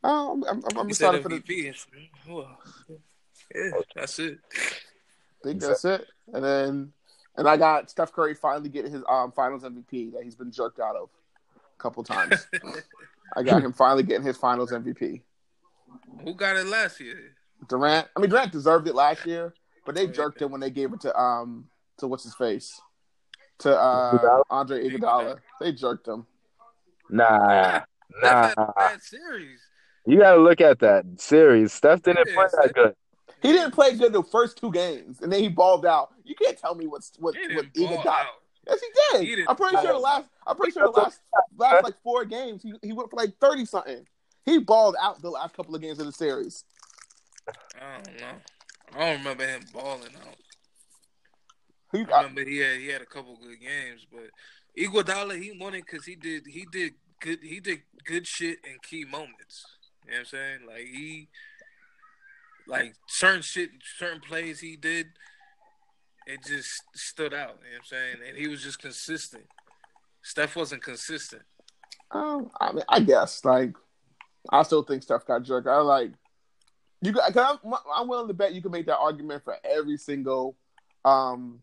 I'm, I'm, I'm excited for the. MVP. Well, yeah, that's it. I think that's it. And then, and I got Steph Curry finally getting his um Finals MVP that he's been jerked out of a couple times. I got him finally getting his Finals MVP. Who got it last year? Durant. I mean, Durant deserved it last year, but they jerked him when they gave it to um to what's his face to uh Andre Iguodala. They jerked him. Nah, Steph had a nah. bad series. You gotta look at that series. Steph didn't Yeah, play that good. He didn't play good the first two games, and then he balled out. You can't tell me what's what He what didn't ball Iguodala. out. Yes, he did. He I'm pretty sure the last. I'm pretty sure the last last like four games he, he went for like thirty something. He balled out the last couple of games of the series. I don't know. I don't remember him balling out. He, I remember he had he had a couple good games, but Iguodala he won it because he did he did good he did good shit in key moments. You know what I'm saying? Like he like certain shit certain plays he did, it just stood out. You know what I'm saying? And he was just consistent. Steph wasn't consistent. um, I mean, I guess like I still think Steph got jerked. I like you. got- Cause I'm, I'm willing to bet you can make that argument for every single, um,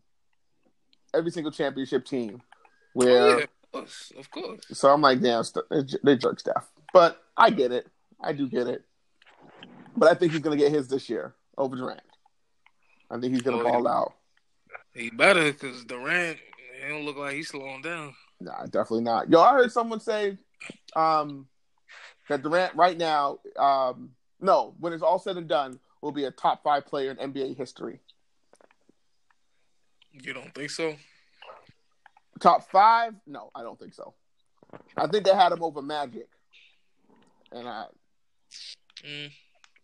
every single championship team. Where Oh, yeah, of course, of course. so I'm like, damn, they jerk Steph. But I get it. I do get it. But I think he's gonna get his this year over Durant. I think he's gonna Oh, ball out. He better because Durant, he don't look like he's slowing down. Nah, definitely not. Yo, I heard someone say um, that Durant right now, um, no, when it's all said and done, will be a top five player in NBA history. You don't think so? Top five? No, I don't think so. I think they had him over Magic, and I, Mm,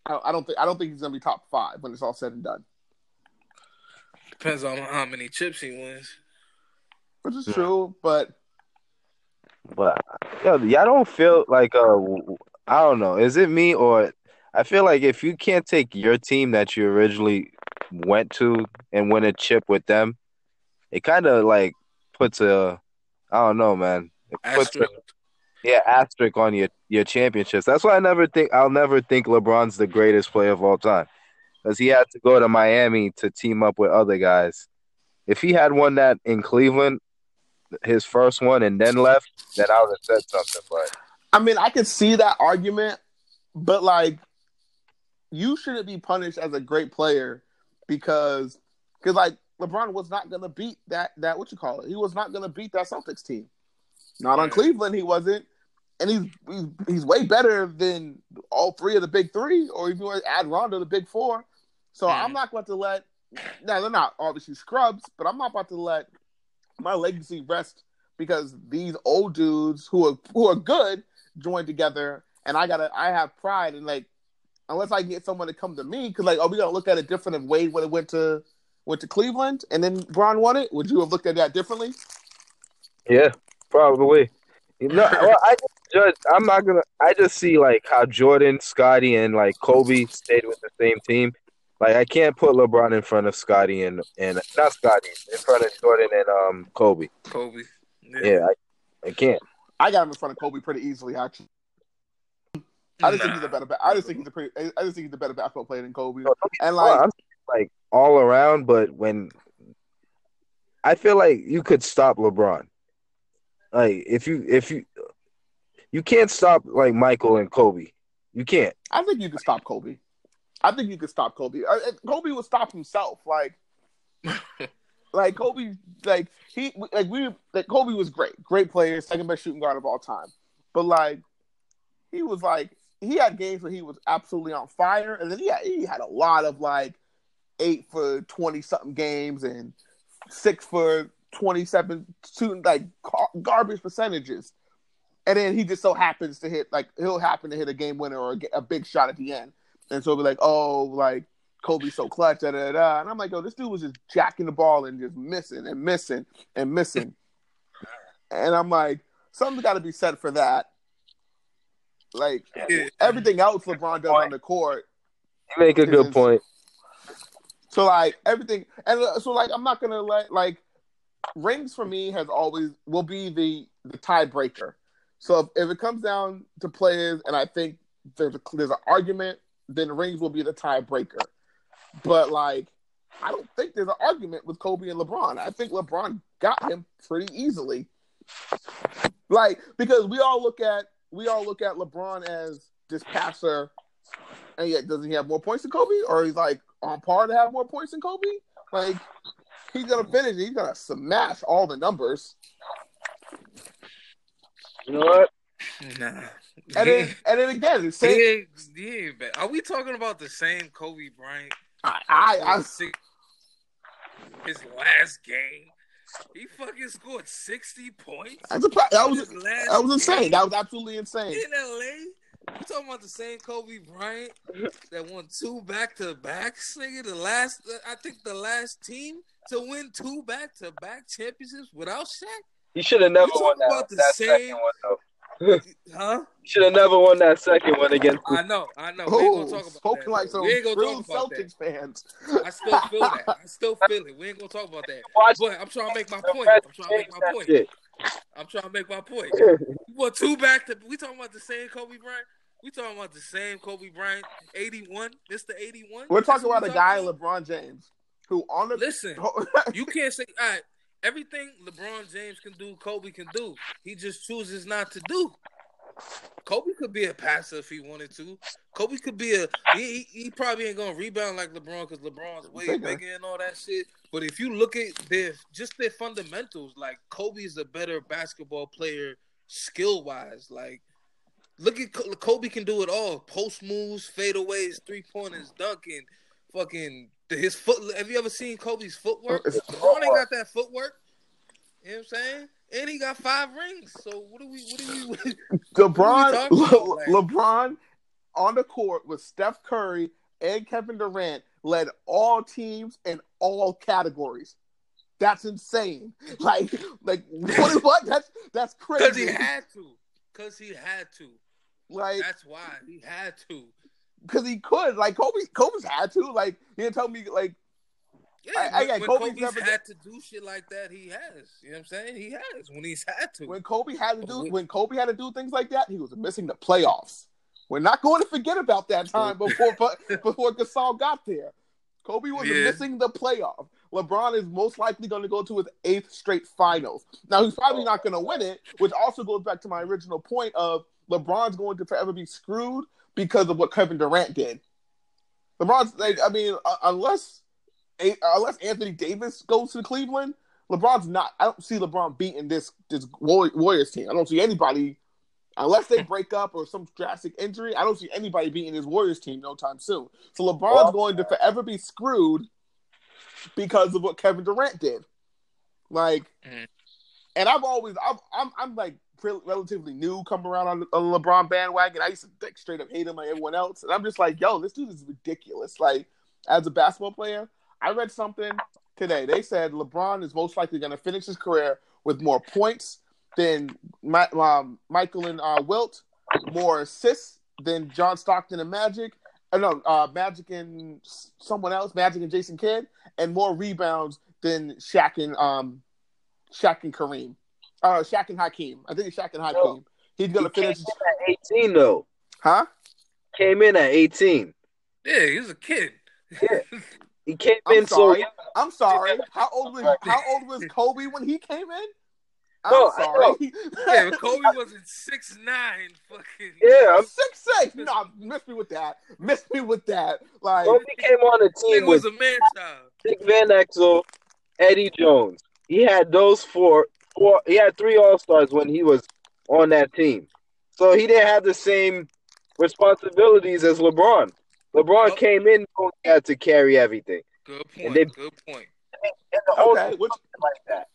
I, I don't think I don't think he's gonna be top five when it's all said and done. depends on how many chips he wins. Which is Yeah. true, but But yo, y'all don't feel like uh, I don't know. Is it me or I feel like if you can't take your team that you originally went to and win a chip with them, it kind of like puts a, I don't know, man. It puts a, Asterisk. Yeah asterisk on your your championships. That's why I never think I'll never think LeBron's the greatest player of all time because he had to go to Miami to team up with other guys. If he had won that in Cleveland, his first one, and then left, then I would have said something. But I mean, I could see that argument, but like, you shouldn't be punished as a great player because, because like LeBron was not gonna beat that that what you call it. He was not gonna beat that Celtics team. Not on Cleveland, he wasn't, and he's he's, he's way better than all three of the big three, or if you want to add Rondo, the big four. So. I'm not going to let. Now they're not obviously scrubs, but I'm not about to let my legacy rest because these old dudes who are who are good join together, and I gotta I have pride and like unless I get someone to come to me because like are we gonna look at it different if Wade would have went to went to Cleveland and then Bron won it? Would you have looked at that differently? yeah, probably. You know, well, I just judge. I'm not gonna. I just see like how Jordan, Scottie, and like Kobe stayed with the same team. Like I can't put LeBron in front of Scottie and and not Scottie in front of Jordan and um Kobe. Kobe. Yeah. Yeah, I, I can't. I got him in front of Kobe pretty easily actually. I just think he's a better. I just think he's a pretty. I just think he's a better basketball player than Kobe. No, don't And Well, like, I'm like all around, but when I feel like you could stop LeBron, like if you if you you can't stop like Michael and Kobe, you can't. I think you can stop Kobe. I think you could stop Kobe. Uh, Kobe would stop himself. Like, like Kobe, like he, like we, like Kobe was great, great player, second best shooting guard of all time. But like, he was like, he had games where he was absolutely on fire, and then he had, he had a lot of like eight for twenty something games and six for twenty seven, two like garbage percentages. And then he just so happens to hit like he'll happen to hit a game winner or a, a big shot at the end, and so it'll be like, oh, like Kobe's so clutch, da da da. And I'm like, oh, this dude was just jacking the ball and just missing and missing and missing. and I'm like, something's got to be said for that. Like everything else LeBron does on the court. You make a good Because- point. So like everything, and uh, so like I'm not gonna let like rings for me has always will be the the tiebreaker. So if, if it comes down to players, and I think there's a there's an argument, then rings will be the tiebreaker. But like, I don't think there's an argument with Kobe and LeBron. I think LeBron got him pretty easily. Like because we all look at we all look at LeBron as this passer, and yet doesn't he have more points than Kobe, or he's like on par to have more points than Kobe? Like he's gonna finish, he's gonna smash all the numbers, You know what? Nah. and then and then again, the same. Yeah, ain't, he ain't bad. Are we talking about the same Kobe Bryant? I, I, I Six- his last game, he fucking scored sixty points. that's a, that was that was insane. game That was absolutely insane. in LA. You talking about the same Kobe Bryant that won two back to backs, nigga? The last, I think, the last team to win two back to back championships without Shaq, He should have never You won that, that same- second one though. huh? Should have never won that second one against. I know, I know. We ain't gonna talk about spoken that. like some we ain't gonna true talk about that. Celtics fans. I still feel that. I still feel it. We ain't gonna talk about that. But I'm trying to make my point. I'm trying to make my point. I'm trying to make my point. You want two back to? We talking about the same Kobe Bryant? We talking about the same Kobe Bryant, 81, Mr. 81. We're talking about we a guy, about? LeBron James, who on the Listen, you can't say all right. Everything LeBron James can do, Kobe can do. He just chooses not to do. Kobe could be a passer if he wanted to. Kobe could be a he. He, he probably ain't gonna rebound like LeBron because LeBron's way Bigger. bigger and all that shit. But if you look at their just their fundamentals, like Kobe's a better basketball player skill wise. Like look at Kobe can do it all: post moves, fadeaways, three pointers, dunking, fucking his foot. Have you ever seen Kobe's footwork? LeBron ain't got that footwork. You know what I'm saying? And he got five rings. So what do we? What do we? LeBron, we Le- LeBron on the court with Steph Curry and Kevin Durant led all teams in all categories. That's insane. Like, like what? is- What? That's that's crazy. Because he had to. Because he had to. Like, That's why he had to. Because he could. Like Kobe, Kobe's had to. Like, he didn't tell me. Like, Yeah, I- I- when, yeah, when Kobe's Kobe's never- had to do shit like that, he has. You know what I'm saying? He has when he's had to. when Kobe had to do when Kobe had to do things like that, he was missing the playoffs. We're not going to forget about that time before before Gasol got there. Kobe was Yeah. missing the playoff. LeBron is most likely going to go to his eighth straight finals. Now he's probably not going to win it, which also goes back to my original point of LeBron's going to forever be screwed because of what Kevin Durant did. LeBron's like, I mean, uh, unless unless Anthony Davis goes to Cleveland, LeBron's not. I don't see LeBron beating this this Warriors team. I don't see anybody unless they break up or some drastic injury. I don't see anybody beating this Warriors team no time soon. So LeBron's Well- going to forever be screwed because of what Kevin Durant did. Like, Mhm. And I've always I'm I'm, I'm like pre- relatively new coming around on a LeBron bandwagon. I used to like, straight up hate him like everyone else, and I'm just like, yo, this dude is ridiculous. Like, as a basketball player, I read something today. They said LeBron is most likely going to finish his career with more points than Ma- um, Michael and uh, Wilt, more assists than John Stockton and Magic. Uh, no, uh, Magic and someone else, Magic and Jason Kidd, and more rebounds than Shaq and um, Shaq and Kareem. Uh, Shaq and Hakeem. I think it's Shaq and Hakeem. He's He gonna came in finish, at 18 though. huh? Came in at 18. Yeah, he was a kid. He came I'm in so sorry. young. I'm sorry. How old was How old was Kobe when he came in? I'm No, sorry. yeah, Kobe wasn't six nine. Fucking Yeah, I'm six six. No, miss me with that. Miss me with that. Like Kobe came on the Nigga team was with a man child. Nick Van Exel, Eddie Jones. He had those four, four. He had three All Stars when he was on that team, so he didn't have the same responsibilities as LeBron. LeBron Nope. came in knowing he had to carry everything, Good And point. they- Good point. and the whole okay, which like that.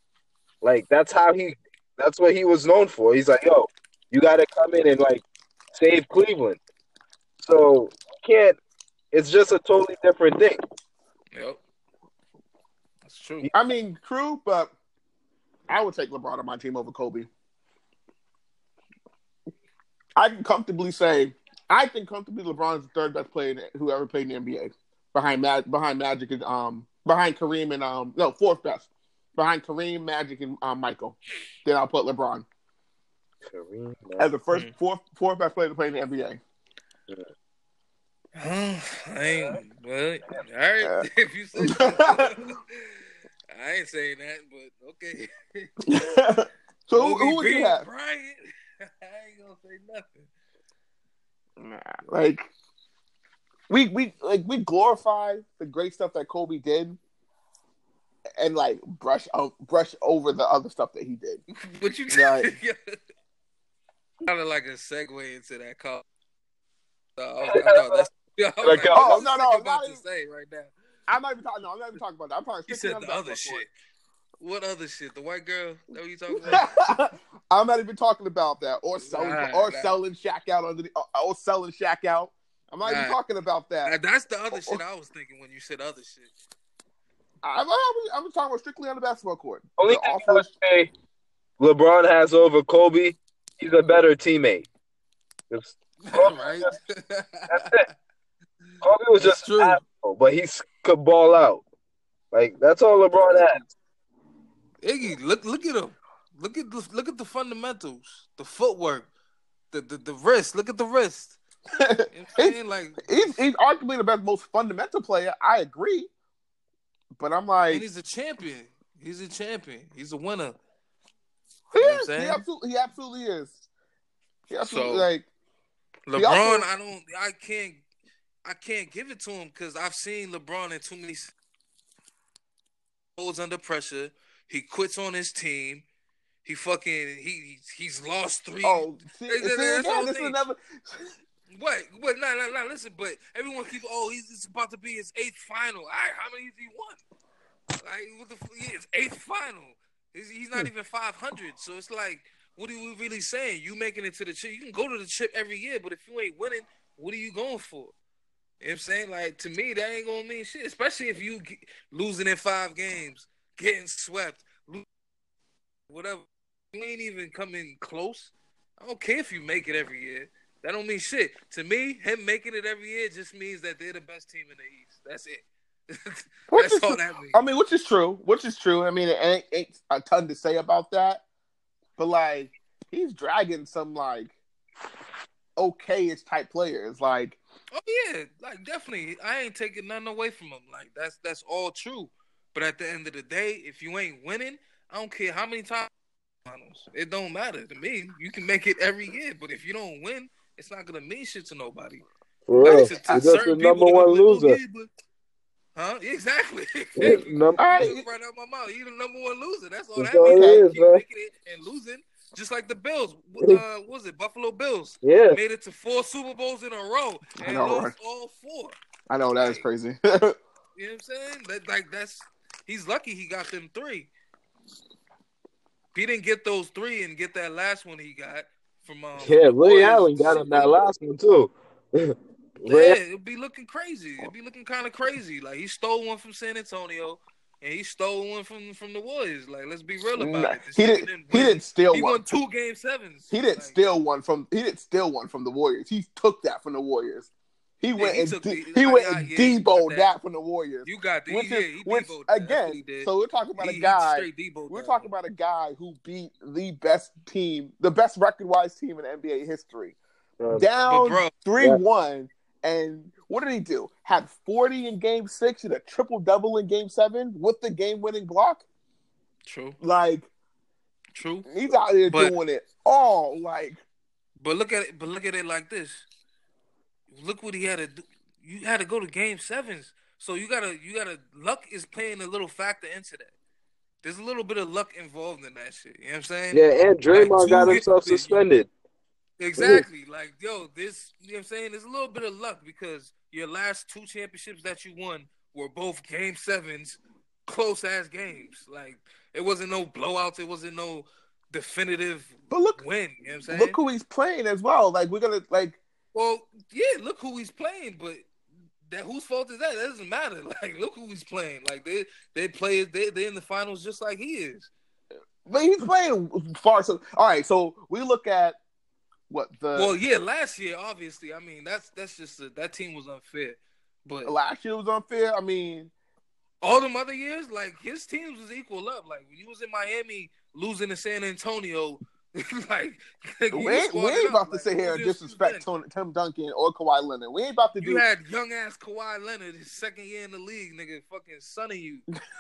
Like that's how he. That's what he was known for. He's like, yo, you got to come in and like save Cleveland. So you can't. It's just a totally different thing. Yep. That's true. I mean, true, but I would take LeBron on my team over Kobe. I can comfortably say I think comfortably LeBron's the third best player who ever played in the NBA behind Mag- behind Magic and um behind Kareem and um no fourth best behind Kareem, Magic and um, Michael. Then I'll put LeBron Kareem, as the 1st Mhm. fourth fourth best player to play in the NBA. I ain't. Well, all right. If you say so. I ain't saying that, but okay. so who, Kobe who would you Bean have? Bryant. I ain't gonna say nothing. Nah, like we we like we glorify the great stuff that Kobe did, and like brush o- brush over the other stuff that he did. But you Right. kind of like a segue into that call. Uh, I, was- I thought that's. I was Like, like, oh, what's no, no, nigga about not to say right now. I'm not even talking. No, I'm not even talking about that. I'm talking. You said the other court. shit. What other shit? The white girl? Is that what you talking about? I'm not even talking about that, or selling, Nah, or nah. selling Shaq out under the, uh, or selling Shaq out. I'm not even talking about Now, that. that's the other shit I was thinking when you said other shit. I'm, I'm, I'm talking about strictly on the basketball court. Only The thing I would say LeBron has over Kobe, he's a better teammate. It's- right? That's it. Kobe was That's just true. an asshole, but he s- could ball out. Like that's all LeBron has. Iggy, look look at him. Look at the look at the fundamentals, the footwork, the the, the wrist. Look at the wrist. You know I'm saying? Like he's, he's arguably the best, most fundamental player. I agree, but I'm and like, he's a champion. He's a champion. He's a winner. he, know is. he absolutely, he absolutely is. He absolutely So- like. LeBron, also- I don't, I can't, I can't give it to him because I've seen LeBron in too many holds under pressure. He quits on his team. He fucking he he's lost three. Oh, see, see that's the again, whole this is another. What? What? No, no, no. Listen, but everyone keeps. Oh, he's it's about to be his eighth final. All right, how many has he won? Like what the? Yeah, his eighth final. He's, he's not hmm. even five hundred. So it's like, what are we really saying? You making it to the chip? You can go to the chip every year, but if you ain't winning, what are you going for? You know what I'm saying? Like to me, that ain't gonna mean shit. Especially if you get, losing in five games, getting swept, whatever. You ain't even coming close. I don't care if you make it every year. That don't mean shit. To me, him making it every year just means that they're the best team in the East. That's it. That's all that means. I mean, which is true. Which is true. I mean, it ain't, ain't a ton to say about that, but like he's dragging some like okay-ish type players. Like Oh yeah, like definitely. I ain't taking nothing away from him. Like that's that's all true. But at the end of the day, if you ain't winning, I don't care how many times. finals. It don't matter to me. You can make it every year, but if you don't win, it's not gonna mean shit to nobody. For real. Like, to- to just the number one loser. be like, "Oh, yeah, but-" Huh? Exactly. all right, right out my mouth. You the number one loser. That's all That's that all means. it You keep man. making it and losing, just like the Bills. Uh, what was it? Buffalo Bills Yeah. made it to four Super Bowls in a row I and know, lost right? all four. I know that is crazy. You know what I'm saying? That, like that's he's lucky he got them three. If he didn't get those three and get that last one he got from um, Yeah, Ray Allen got him that last one too. Yeah, it'd be looking crazy. It'd be looking kind of crazy. Like he stole one from San Antonio, and he stole one from from the Warriors. Like let's be real about Nah, it. This he nigga didn't. He didn't steal He one. won two game sevens. He didn't Like, steal one from. He didn't steal one from the Warriors. He took that from the Warriors. He went he and took de- the- he I- went and yeah, he deboed that. that. from the Warriors. You got the which yeah, is he which that. Again. So we're talking about he, a guy. We're that. talking about a guy who beat the best team, the best record-wise team in NBA history, um, down three one. And what did he do? Had forty in Game Six and a triple double in Game Seven with the game-winning block. True, Like true. he's out there But- doing it all. Like But look at it. But look at it like this. Look what he had to do. You had to go to game sevens. So you gotta, you gotta. Luck is playing a little factor into that. There's a little bit of luck involved in that shit. You know what I'm saying? yeah, and Draymond Like, got himself suspended. Exactly. Like, yo, this. You know what I'm saying? There's a little bit of luck because your last two championships that you won were both game sevens, close ass games. Like, it wasn't no blowouts. It wasn't no definitive But look, win. You know what I'm saying? look who he's playing as well. Like we're gonna like Well, yeah, look who he's playing, but that whose fault is that? That doesn't matter. Like, look who he's playing. Like they they play they they in the finals just like he is. but he's playing far so all right, so we look at what the well, yeah, last year, obviously, I mean that's that's just a, that team was unfair. But last year was unfair. I mean, all them other years, like his teams was equal up. Like when he was in Miami losing to San Antonio, like we ain't, we ain't about to sit here and disrespect Tim. Tim, Tim Duncan or Kawhi Leonard. We ain't about to do You had young ass Kawhi Leonard, his second year in the league, nigga, fucking sunning you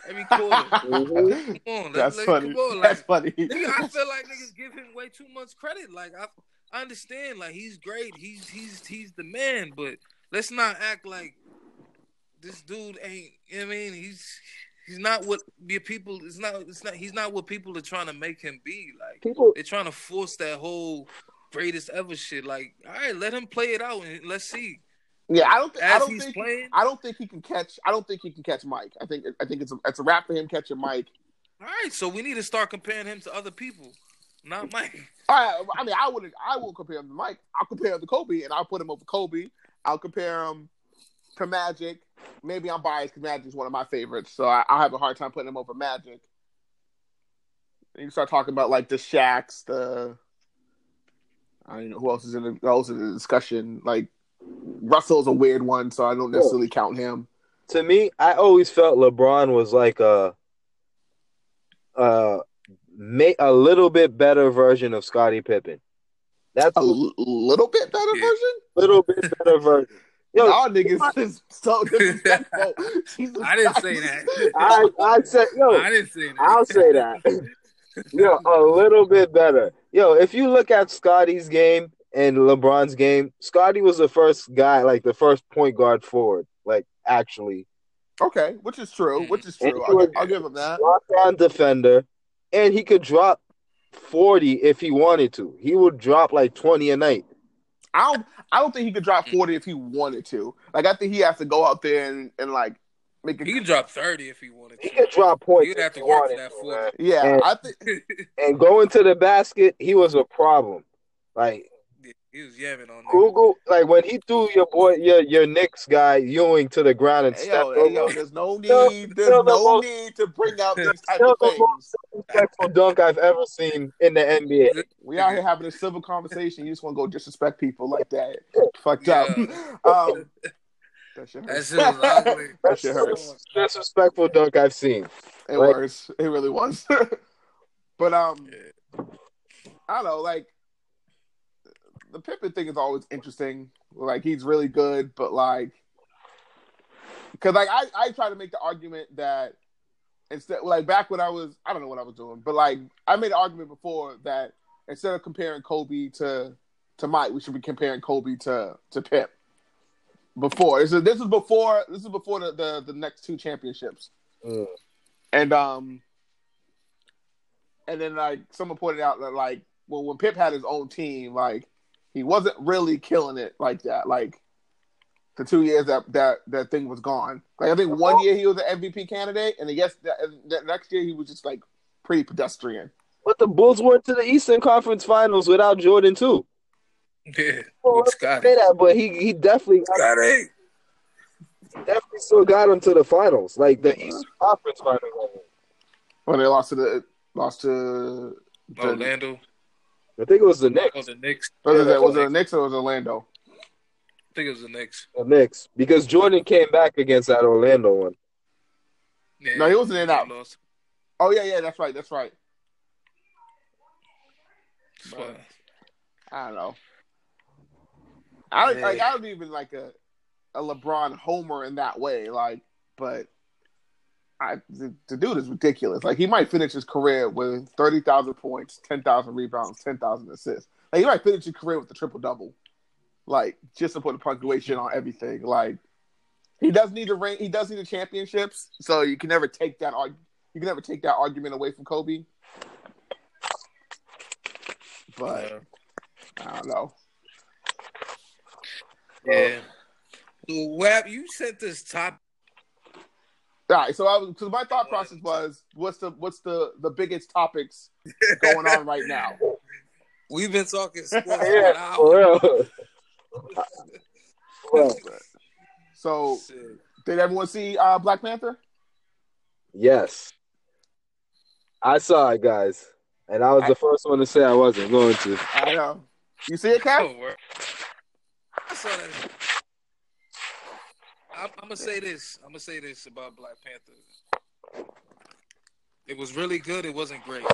every quarter. Mhm. Come on, That's let, funny. Come on, That's like, funny. nigga, I feel like niggas give him way too much credit. Like I, I understand, like he's great, he's he's he's the man, but let's not act like this dude ain't. You know what I mean, he's he's not what be people. It's not. It's not. He's not what people are trying to make him be. Like People, they're trying to force that whole greatest ever shit. Like, all right, let him play it out and let's see. Yeah, I don't. Th- I don't he's think. playing, I don't think he can catch. I don't think he can catch Mike. I think. I think it's a, it's a wrap for him catching Mike. all right. So we need to start comparing him to other people, not Mike. All right, I mean, I would. I won't compare him to Mike. I'll compare him to Kobe, and I'll put him over Kobe. I'll compare him to Magic. Maybe I'm biased because Magic is one of my favorites, so I, I'll have a hard time putting him over Magic. And you start talking about like the Shaqs, the I don't know who else is in the who else is in the discussion. Like Russell's a weird one, so I don't necessarily count him. to me, I always felt LeBron was like a, uh, ma- a little bit better version of Scottie Pippen. That's A a l- little bit better Yeah. version. little bit better version. Yo, Y'all niggas is so disrespectful. Jesus I didn't Christ. say that. I I said yo, I didn't say that. I'll say that. Yo, a little bit better. Yo, if you look at Scottie's game and LeBron's game, Scotty was the first guy, like the first point guard forward, like actually Okay, which is true. Which is mm-hmm. true. I'll, give- I'll give him that. lockdown defender, and he could drop forty if he wanted to. He would drop like twenty a night. I don't. I don't think he could drop forty if he wanted to. Like I think he has to go out there and, and like make a, He could drop thirty if he wanted He to. could drop points. He'd have to work for that to, 40. Yeah, And- I think. And going to the basket, he was a problem. Like he was yamming on that. Google, like when he threw your boy, your your Knicks guy Ewing to the ground and Hey, stepped yo, over. hey, yo, there's no Still- need. There's still the no most- need to bring out these type of the things. most respectful dunk I've ever seen in the NBA. We out here having a civil conversation. You just want to go disrespect people like that. Fucked Yeah. up. Um, That shit That shit ugly. that shit hurts. Disrespectful dunk I've seen. It Like- was. It really was. but um, Yeah. I don't know. Like the Pippen thing is always interesting. Like he's really good, but like, because like I I try to make the argument that instead like back when I was I don't know what I was doing, but like I made an argument before that instead of comparing Kobe to to Mike, we should be comparing Kobe to to Pip. Before this is this is before this is before the the, the next two championships. Mm. And um, and then like someone pointed out that like well when Pip had his own team, like he wasn't really killing it like that. Like the two years that that that thing was gone. Like I think oh. one year he was an MVP candidate, and then yes, that, that next year he was just like pretty pedestrian. But the Bulls went to the Eastern Conference Finals without Jordan too. Yeah. Oh, well, Scottie. Say that, but he he definitely got, Scottie. definitely still got him to the finals, like the Eastern Conference Finals. When they lost to the lost to the, Orlando. I think it was the Oh, Knicks. the Knicks. was it was it the Knicks or was it Orlando? I think it was the Knicks. The Knicks, because Jordan came back against that Orlando one. Yeah. No, he wasn't in that. They lost. Oh yeah, yeah, that's right, that's right. That's why. I don't know. I don't, Yeah. like. I don't even like a a LeBron homer in that way. Like, but I the, the dude is ridiculous. Like, he might finish his career with thirty thousand points, ten thousand rebounds, ten thousand assists. Like, he might finish his career with the triple double. Like, just to put a punctuation on everything. Like, he does need a ring. He does need the championships. So you can never take that. arg- You can never take that argument away from Kobe. But Yeah. I don't know. Yeah. Wab, you sent this top. All right, so I was because my thought process was, what's the what's the the biggest topics going on right now? We've been talking sports for an Yeah, hour. for real. So, Shit. did everyone see uh, Black Panther? yes, I saw it, guys, and I was the first one to say I wasn't going to. I know. You see it, Cap? Oh. I saw that. I'm, I'm gonna say this. I'm gonna say this about Black Panther. It was really good. It wasn't great.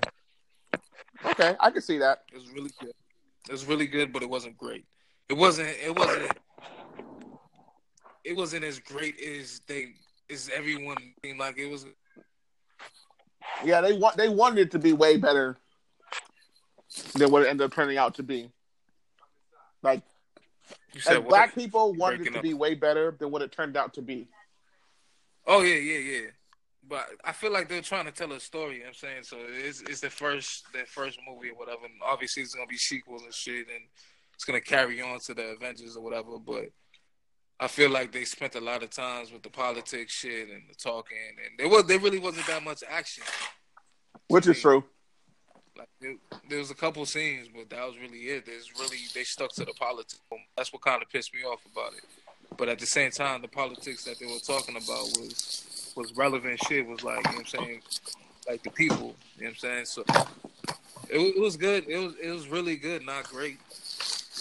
Okay, I can see that. It was really good. It was really good, but it wasn't great. It wasn't. It wasn't. It wasn't as great as they as everyone seemed like it was. Yeah, they want they wanted it to be way better than what it ended up turning out to be. Like, You said black people wanted it to up. be way better than what it turned out to be. Oh yeah, yeah, yeah. But I feel like they're trying to tell a story. You know what I'm saying so. It's it's the first their first movie or whatever. And obviously, it's gonna be sequels and shit, and it's gonna carry on to the Avengers or whatever. But I feel like they spent a lot of times with the politics shit and the talking, and there was there really wasn't that much action. Which is true. Like there, there was a couple scenes, but that was really it. There's really they stuck to the politics. That's what kind of pissed me off about it. But at the same time, the politics that they were talking about was was relevant shit. Was like you know what I'm saying, like the people. You know what I'm saying. So it, it was good. It was it was really good, not great.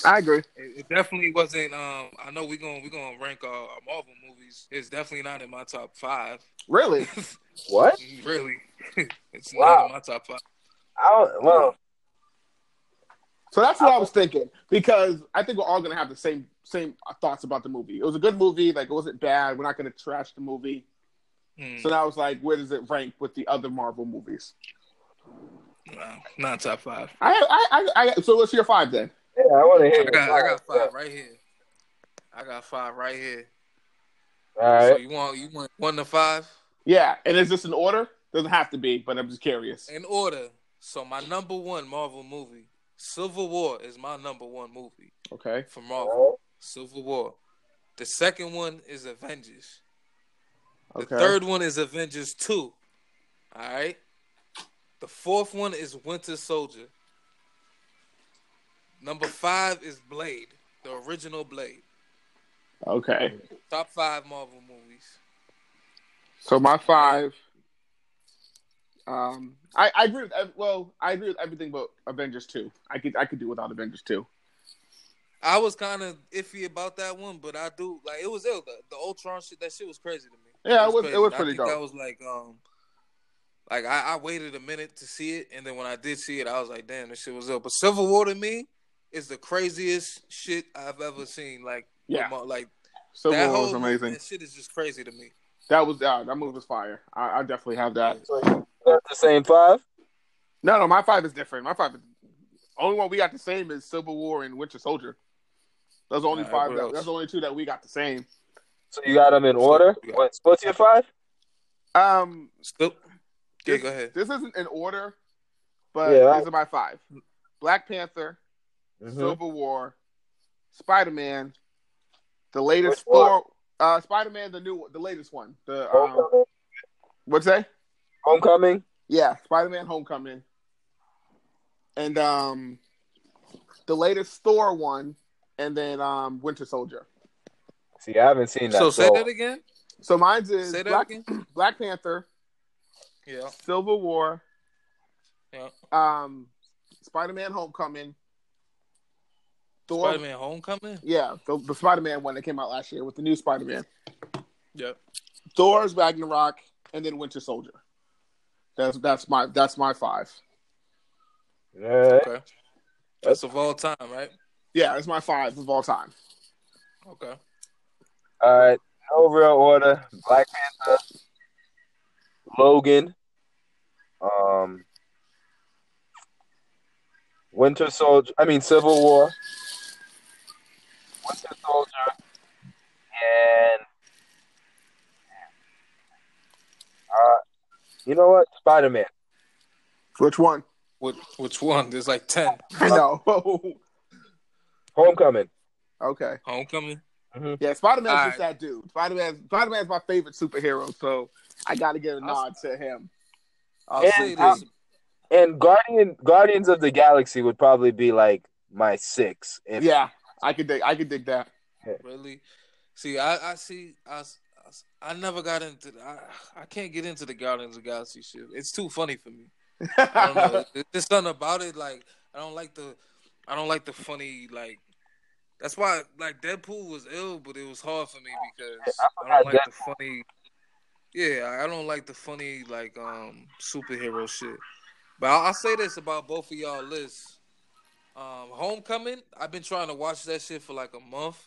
I agree. It, it definitely wasn't. Um, I know we're gonna we're gonna rank our, our Marvel movies. It's definitely not in my top five. Really? What? Really, it's Wow. not in my top five. I don't, well, So that's what I was thinking because I think we're all gonna have the same same thoughts about the movie. It was a good movie, like it wasn't bad. We're not gonna trash the movie. Hmm. So now it's like, where does it rank with the other Marvel movies? Nah, not top five. I, I, I, I so what's your five then? yeah, I want to hear. I got, I got thoughts. five right here. I got five right here. All So you want you want one to five Yeah, and is this in order? Doesn't have to be, but I'm just curious. in order. So my number one Marvel movie, Civil War, is my number one movie Okay. for Marvel. Civil War. The second one is Avengers. The Okay. third one is Avengers Two. All right. The fourth one is Winter Soldier. Number five is Blade, the original Blade. Okay. Top five Marvel movies. So my five. Um, I, I agree with well, I agree with everything but Avengers two. I could I could do without Avengers two. I was kind of iffy about that one, but I do like it was ill. The, the Ultron shit, that shit was crazy to me. Yeah, it was- it was I pretty think dope. That was like um, like I, I waited a minute to see it, and then when I did see it, I was like, damn, this shit was ill. But Civil War to me is the craziest shit I've ever seen. Like Yeah. emo- like Civil that War whole was amazing. That shit is just crazy to me. That was yeah, that move was fire. I, I definitely have that. Got the same five. No, no, my five is different. My five is only one we got the same is Civil War and Winter Soldier. Those are the only Alright, five. what That, that's the only two that we got the same. So you got them in order. Yeah. What? What's your five? Um, Still, yeah, this, go ahead. This isn't in order, but Yeah, these are my five: Black Panther, Mhm. Civil War, Spider Man, the latest Which one? Thor. Uh, Spider Man, the new, the latest one. The um, Homecoming. what's that? Homecoming. Yeah, Spider Man Homecoming, and um, the latest Thor one, and then um, Winter Soldier. See, I haven't seen that. So say that again. So mine's is Say that Black, again. Black Panther, Yeah, Civil War, yeah. um, Spider Man Homecoming, Thor. Spider Man Homecoming. Yeah, the, the Spider Man one that came out last year with the new Spider Man. Yep. Thor's Ragnarok, and then Winter Soldier. That's that's my that's my five. Yeah. Okay. That's of all time, right? Yeah, that's my five of all time. Okay. All right. No real order. Black Panther. Logan. Um. Winter Soldier. I mean Civil War. Winter Soldier. And. Uh, you know what? Spider Man. Which one? Which which one? There's like ten. I know. Homecoming. okay. Homecoming. Mm-hmm. Yeah, Spider Man's All just that dude. Spider Man Spider Man's my favorite superhero, so I got to give a nod to him. I'll And- say this. Um, and Guardian Guardians of the Galaxy would probably be like my six. If, Yeah, I could dig. I could dig that. Really? See, I, I see. I, I, never got into. I, I can't get into the Guardians of the Galaxy shit. It's too funny for me. I don't know. There's something about it. Like I don't like the. I don't like the funny. Like that's why. Like Deadpool was ill, but it was hard for me because I don't like the funny. Yeah, I don't like the funny like um superhero shit. But I'll, I'll say this about both of y'all lists. Um, Homecoming, I've been trying to watch that shit for like a month,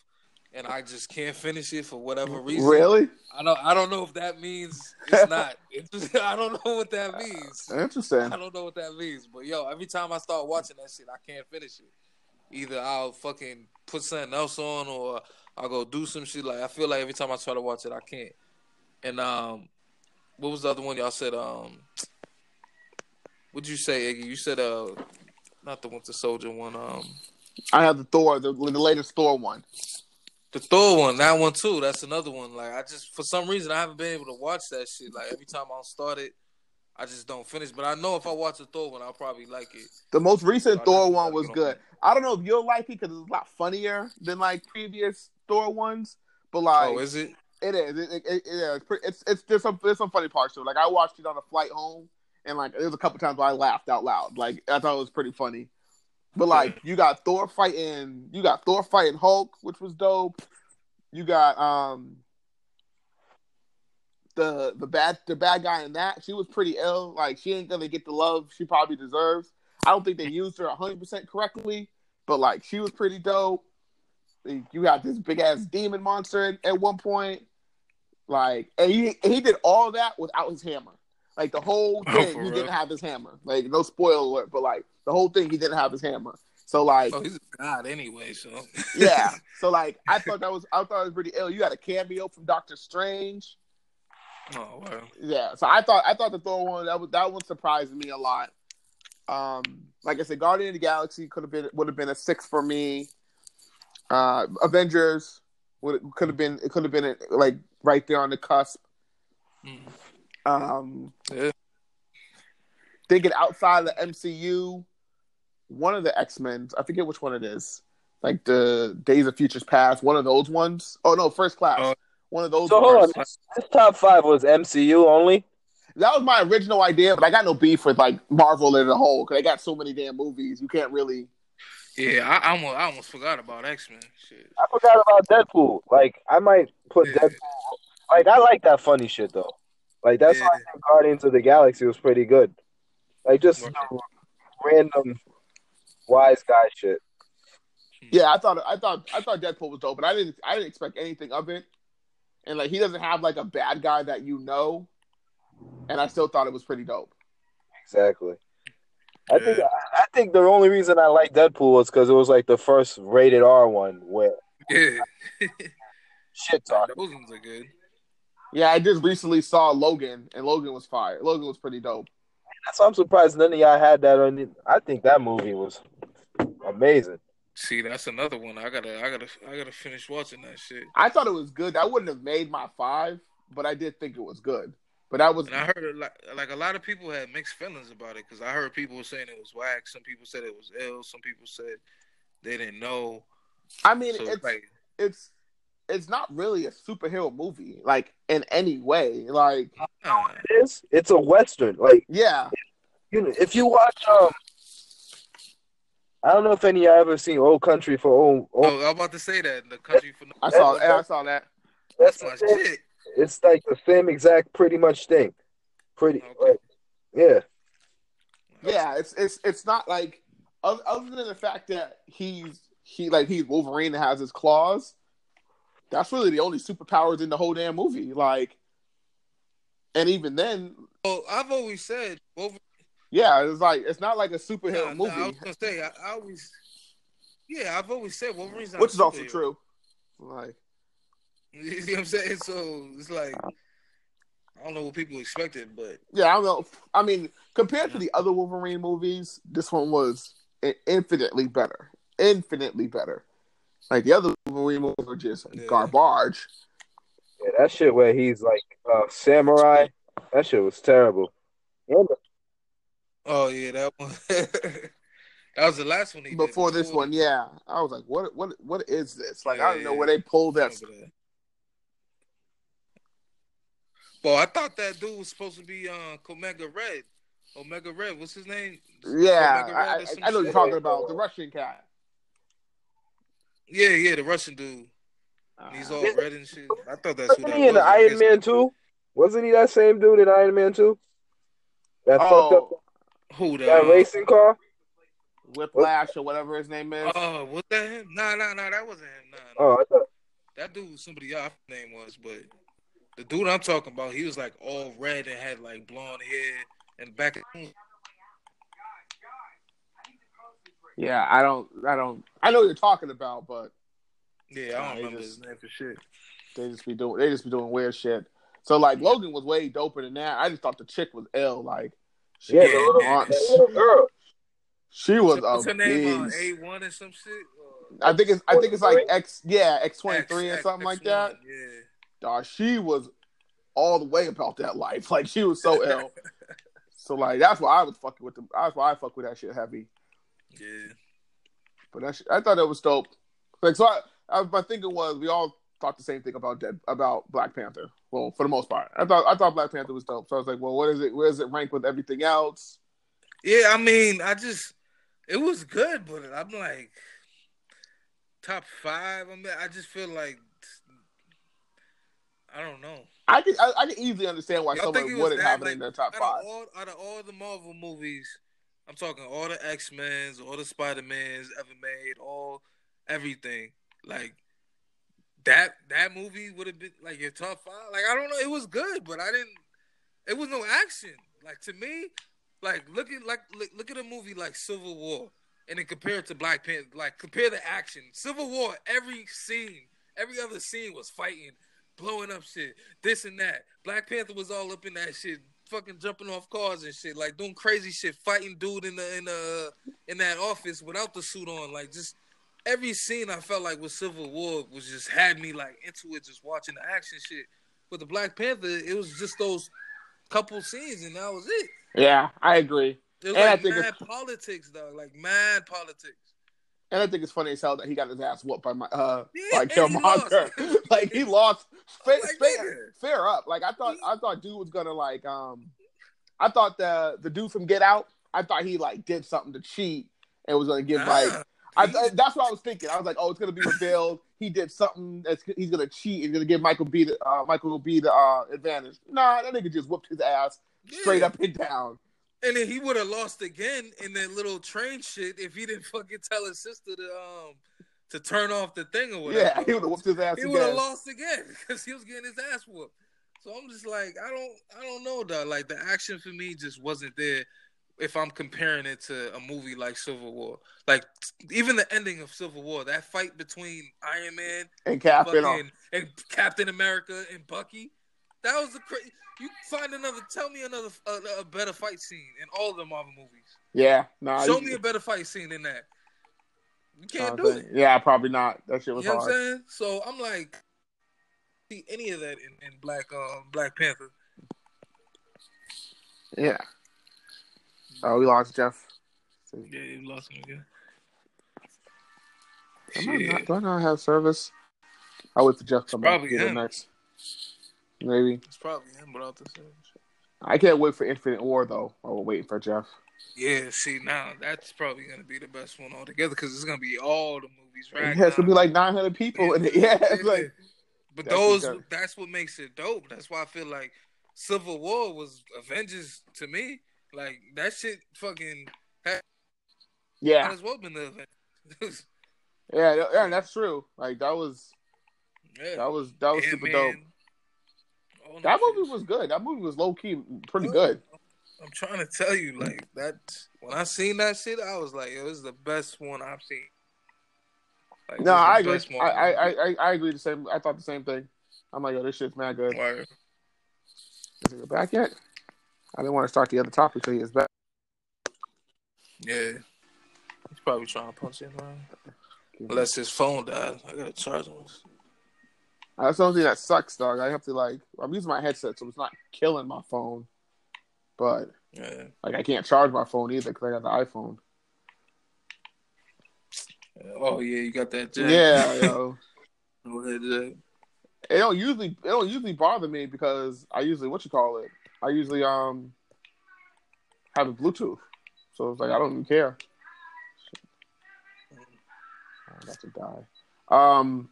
and I just can't finish it for whatever reason. really I don't. I don't know if that means it's not. It's just, I don't know what that means. interesting. I don't know what that means. But yo, every time I start watching that shit, I can't finish it. Either I'll fucking put something else on, or I'll go do some shit. Like I feel like every time I try to watch it, I can't. And um, what was the other one y'all said? Um, what'd you say, Iggy? You said uh, not the Winter Soldier one. Um, I have the Thor, the, the latest Thor one. The Thor one. That one too. That's another one. Like I just for some reason I haven't been able to watch that shit. Like every time I start it, I just don't finish. But I know if I watch the Thor one, I'll probably like it. The most recent I Thor one was good. I don't know if you'll like it because it's a lot funnier than like previous Thor ones, but oh, like oh, is it? it is. It, it, it, yeah, it's, pretty, it's it's there's some there's some funny parts to it. Like I watched it on a flight home, and like there was a couple times where I laughed out loud. Like I thought it was pretty funny. But like you got Thor fighting, you got Thor fighting Hulk, which was dope. You got um the the bad the bad guy in that. She was pretty ill. Like she ain't gonna get the love she probably deserves. I don't think they used her 100 percent correctly, but like she was pretty dope. You got this big ass demon monster at, at one point. Like and he he did all that without his hammer. Like the whole Oh, thing, for he real? didn't have his hammer. Like no spoiler alert, but like the whole thing, he didn't have his hammer. So like, Oh, he's a god anyway. So yeah. So like, I thought that was I thought it was pretty ill. You had a cameo from Doctor Strange. oh wow. Yeah. So I thought I thought the Thor one that was that one surprised me a lot. Um, like I said, Guardian of the Galaxy could have been would have been a six for me. Uh, Avengers would could have been it could have been like right there on the cusp. Mm. Um, Yeah. thinking outside the MCU, one of the X Men, I forget which one it is, like the Days of Futures Past, one of those ones. Oh no, First Class, Oh. one of those. So hold on, ones. this, this top five was MCU only. That was my original idea, but I got no beef with like Marvel as a whole because they got so many damn movies. You can't really, Yeah, I, I almost I almost forgot about X Men. Shit. I forgot about Deadpool. Like I might put Yeah. Deadpool. Like I like that funny shit though. Like that's why I Yeah. think Guardians of the Galaxy was pretty good. Like just Right. random wise guy shit. Yeah, I thought I thought I thought Deadpool was dope, but I didn't I didn't expect anything of it. And like he doesn't have like a bad guy that you know, and I still thought it was pretty dope. Exactly. I think I think the only reason I like Deadpool was because it was like the first rated R one where Yeah, shit talk. those ones are good. Yeah, I just recently saw Logan, and Logan was fire. Logan was pretty dope. So I'm surprised none of y'all had that on. the- I think that movie was amazing. See, that's another one. I gotta, I gotta, I gotta finish watching that shit. I thought it was good. I wouldn't have made my five, but I did think it was good. But I was And I heard like, like a lot of people had mixed feelings about it because I heard people saying it was whack. Some people said it was ill. Some people said they didn't know. I mean, So it's like, it's it's not really a superhero movie, like in any way. Like. It is. It's a western. Like yeah, you know, if you watch um, I don't know if any of y'all ever seen Old Country for Old. Oh, I'm about to say that the country for I saw. Yeah, I saw that. that's that's my shit. It's like the same exact, pretty much thing. Pretty, Okay. like, yeah. Yeah, it's it's it's not like other, other than the fact that he's he like he's Wolverine and has his claws. That's really the only superpowers in the whole damn movie. Like, and even then, Well, I've always said Wolverine. Yeah, it's like it's not like a superhero Nah, nah, I movie, was gonna say I, I always. Yeah, I've always said Wolverine's not which a is also superhero. true. Like, You see what I'm saying? So it's like I don't know what people expected, but yeah, I don't know. I mean, compared to the other Wolverine movies, this one was infinitely better. Infinitely better. Like the other Wolverine movies were just Yeah. garbage. Yeah, that shit where he's like uh, samurai. That shit was terrible. And oh yeah, that one. that was the last one he did before this one, yeah. I was like, what what what is this? Like I don't know yeah. where they pulled I that. remember that. Well, I thought that dude was supposed to be uh, Omega Red. Omega Red, what's his name? Yeah, I, I, I know you're talking about the Russian cat. Yeah, yeah, the Russian dude. He's all red and shit. I thought that's who wasn't that he was. I Iron Man 2? Wasn't he that same dude in Iron Man 2? That fucked up Oh, Who the? that racing car? Whiplash or whatever his name is. Oh, was that him? Nah, nah, nah, that wasn't him. Nah, nah. Oh, I thought, That dude was somebody else name was, but the dude I'm talking about, he was like all red and had like blonde hair and back. yeah, I don't, I don't, I know what you're talking about, but Yeah, I don't remember just- his name for shit. they just be doing, they just be doing weird shit. So like Logan was way doper than that. I just thought the chick was ill. Like, she, yeah, was a little, monster. little girl. she was What's a her name? Uh, beast. A one or some shit. I think it's, I think it's like X, yeah, X twenty three X- three or X- something like X1, that. Yeah. Dog, she was all the way about that life. Like she was so ill. So like that's why I was fucking with the. That's why I fuck with that shit heavy. Yeah. But that shit, I thought that was dope. Like so, I, I my thinking was we all thought the same thing about Dead about Black Panther. Well, for the most part, I thought I thought Black Panther was dope. So I was like, well, what is it? Where does it rank with everything else? Yeah, I mean, I just it was good, but I'm like top five. I mean, I just feel like I don't know. I can I, I can easily understand why Y'all someone wouldn't have it like, in their top Out five. of all out of all the Marvel movies, I'm talking all the X Men's, all the Spider Mans ever made, all everything. Like that that movie would have been like your top five. Like I don't know, it was good, but I didn't. It was no action. Like to me, like look at like look, look at a movie like Civil War, and then compare it to Black Panther. Like compare the action. Civil War, every scene, every other scene was fighting, blowing up shit, this and that. Black Panther was all up in that shit, fucking jumping off cars and shit, like doing crazy shit, fighting dude in the in the in that office without the suit on, like just every scene I felt like with Civil War was just had me like into it, just watching the action shit. But the Black Panther, it was just those couple scenes, and that was it. Yeah, I agree. It was And I think mad politics, dog. Like mad politics. And I think it's funny as hell that he got his ass whooped by my uh Yeah, by and he. Killmonger. like he lost fair, Like, fair, fair up. Like I thought I thought dude was gonna like um I thought the the dude from Get Out, I thought he like did something to cheat and was gonna give like. I, I, that's what I was thinking. I was like, oh, it's gonna be revealed. He did something that's he's gonna cheat. He's gonna give Michael B the uh, Michael B the uh, advantage. Nah, that nigga just whooped his ass straight up and down. And then he would have lost again in that little train shit if he didn't fucking tell his sister to um to turn off the thing or whatever. Yeah, he would have whooped his ass he would have lost again because he was getting his ass whooped. So I'm just like, I don't, I don't know, dog. Like the action for me just wasn't there. If I'm comparing it to a movie like Civil War, like even the ending of Civil War, that fight between Iron Man and Cap and and Captain America and Bucky, that was the crazy. You find another, tell me another, a, a better fight scene in all the Marvel movies. Yeah, nah. Show you- me a better fight scene than that. You can't do saying, it. Yeah, probably not. That shit was You know what I'm hard. saying? So I'm like, see any of that in, in Black uh, Black Panther? Yeah. Oh, we lost Jeff. Yeah, you lost him again. Am I not, do I not have service? I'll wait for Jeff to come back. probably him. next. Maybe. It's probably him without the shit. I can't wait for Infinity War though. While we're waiting for Jeff. Yeah, see now that's probably gonna be the best one altogether because it's gonna be all the movies. Right yeah, it's gonna be like 900 people in it. Yeah, like but That's those that's what makes it dope. That's why I feel like Civil War was Avengers to me. Like that shit, fucking might yeah, as well been the Avengers. yeah, yeah. That's true. Like that was yeah, that was that was super dope. Ant-Man, all That shit. movie was good. That movie was low key pretty good. I'm trying to tell you, like that. When I seen that shit, I was like, it was the best one I've seen." Like, No, this is the I agree. I. I I I- agree. The same. I thought the same thing. I'm like, yo, this shit's mad good. Word. Is he back yet? I didn't want to start the other topic until he is back. Yeah, he's probably trying to punch in, man. Unless his phone died, I gotta charge him. Uh, That's the only thing that sucks, dog. I have to like. I'm using my headset, so it's not killing my phone. But Yeah. like, I can't charge my phone either because I got the iPhone. Oh yeah, you got that. Jack. Yeah, yo. Go ahead, Jack. It don't usually it don't usually bother me because I usually what you call it. I usually um have a Bluetooth, so it's like I don't even care. Oh, that's a die. Um,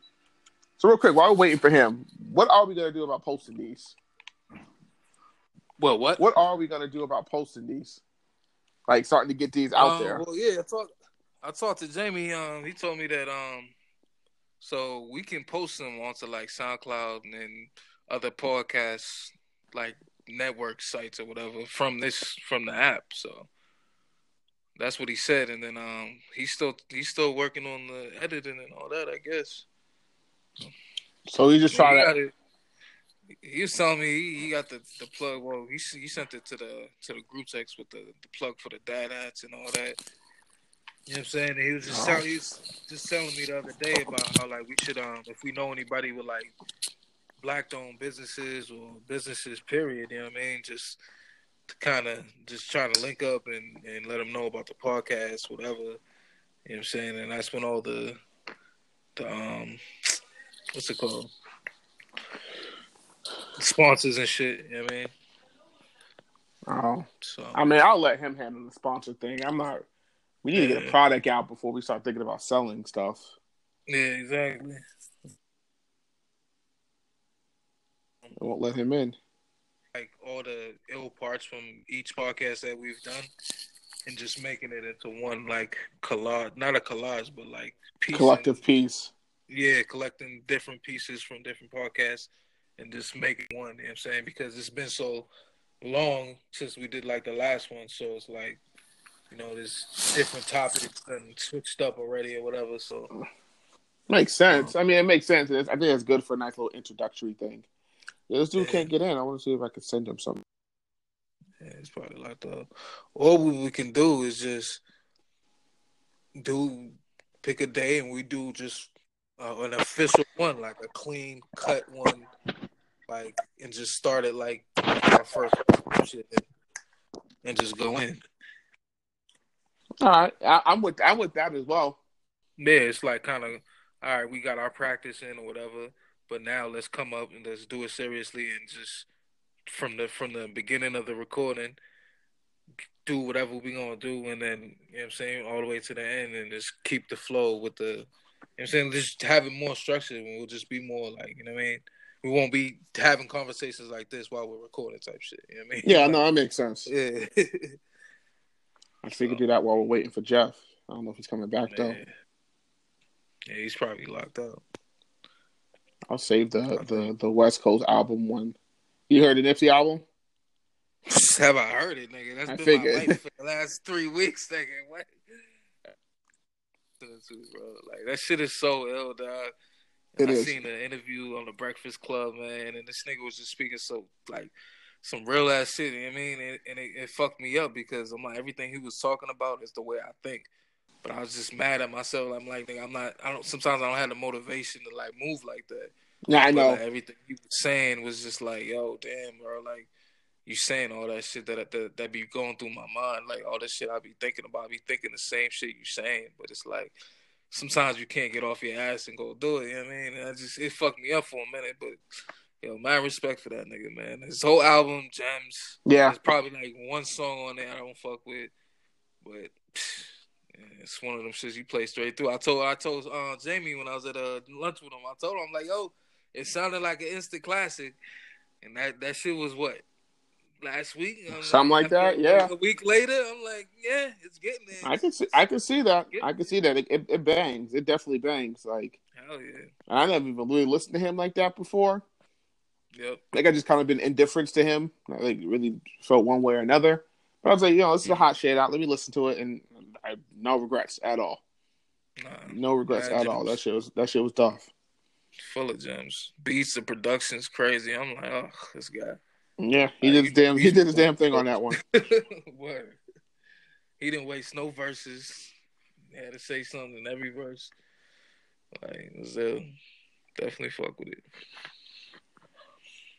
so real quick, while we're waiting for him, what are we gonna do about posting these? Well, what? What are we gonna do about posting these? Like starting to get these out Um, there. Well, yeah, I talked. I talked to Jamie. Um, he told me that um, so we can post them onto like SoundCloud and other podcasts, like network sites or whatever from this from the app. So that's what he said. And then um, he's still he's still working on the editing and all that. I guess. So he just He try to. it. He was telling me he, he got the, the plug. Well, he he sent it to the to the group text with the, the plug for the dad hats and all that. You know what I'm saying? And he was just telling he was just telling me the other day about how like we should um if we know anybody with like black owned businesses or businesses period, you know what I mean? Just to kind of just trying to link up and and let them know about the podcast, whatever. You know what I'm saying? And that's when all the the um what's it called? Sponsors and shit, you know what I mean? Oh, So I mean, I'll let him handle the sponsor thing. I'm not. We need to get a product out before we start thinking about selling stuff. yeah, exactly. I won't let him in. Like all the ill parts from each podcast that we've done, and just making it into one like collage, not a collage, but like piecing- Collective piece. Yeah, collecting different pieces from different podcasts and just making one. You know what I'm saying? Because it's been so long since we did like the last one, so it's like you know, there's different topics and switched up already or whatever. So Makes sense. I mean, it makes sense. It's, I think it's good for a nice little introductory thing. Yeah, this dude Yeah. can't get in. I want to see if I can send him something. Yeah, it's probably locked up. All we, we can do is just do pick a day and we do just uh, an official one, like a clean cut one, like and just start it like our first shit and just go in. All right, I, I'm with I'm with that as well. Yeah, it's like kind of all right. We got our practice in or whatever, but now let's come up and let's do it seriously and just from the from the beginning of the recording, do whatever we gonna do, and then you know what I'm saying all the way to the end, and just keep the flow with the. You know what I'm saying just have it more structured, and we'll just be more like you know what I mean. We won't be having conversations like this while we're recording type shit. You know what I mean? Yeah, Like, no, that makes sense. Yeah. I think we could do that while we're waiting for Jeff. I don't know if he's coming back though. Yeah, he's probably locked up. I'll save the the the West Coast album one. You heard the Nipsey album? Have I heard it, nigga? That's I been figured. my life for the last three weeks, nigga. What? Like that shit is so ill, dog. It I is. seen an interview on the Breakfast Club, man, and this nigga was just speaking so like some real ass shit. You know what I mean, and, and it, it fucked me up because I'm like everything he was talking about is the way I think. But I was just mad at myself. I'm like, I'm not. I don't. Sometimes I don't have the motivation to like move like that. Yeah, I know. like, everything you was saying was just like, yo, damn, bro, like you saying all that shit that that that be going through my mind, like all this shit I be thinking about, I be thinking the same shit you saying, but it's like sometimes you can't get off your ass and go do it. You know what I mean? And I just it fucked me up for a minute, but yo, my respect for that nigga, man. His whole album, gems. Yeah, There's probably like one song on there I don't fuck with, but. It's one of them shits you play straight through. I told I told uh, Jamie when I was at uh, lunch with him. I told him I'm like, yo, it sounded like an instant classic, and that that shit was what last week. I'm Something like after- that, yeah. A week later, I'm like, yeah, it's getting there. I can see. I can see that. I can see that. It, it, it bangs. It definitely bangs. Like Hell yeah. I never even really listened to him like that before. Yep. Like I just kind of been indifference to him. I like really felt one way or another. But I was like, you know, this is a hot shit out. Let me listen to it, and I no regrets at all. Nah, No regrets at all. That shit was that shit was tough. full of gems. Beats, the production's crazy. I'm like, oh, this guy. Yeah, he Like, did his damn. He did his damn thing on that one. Word. He didn't waste no verses. He had to say something in every verse. Like, uh, definitely fuck with it.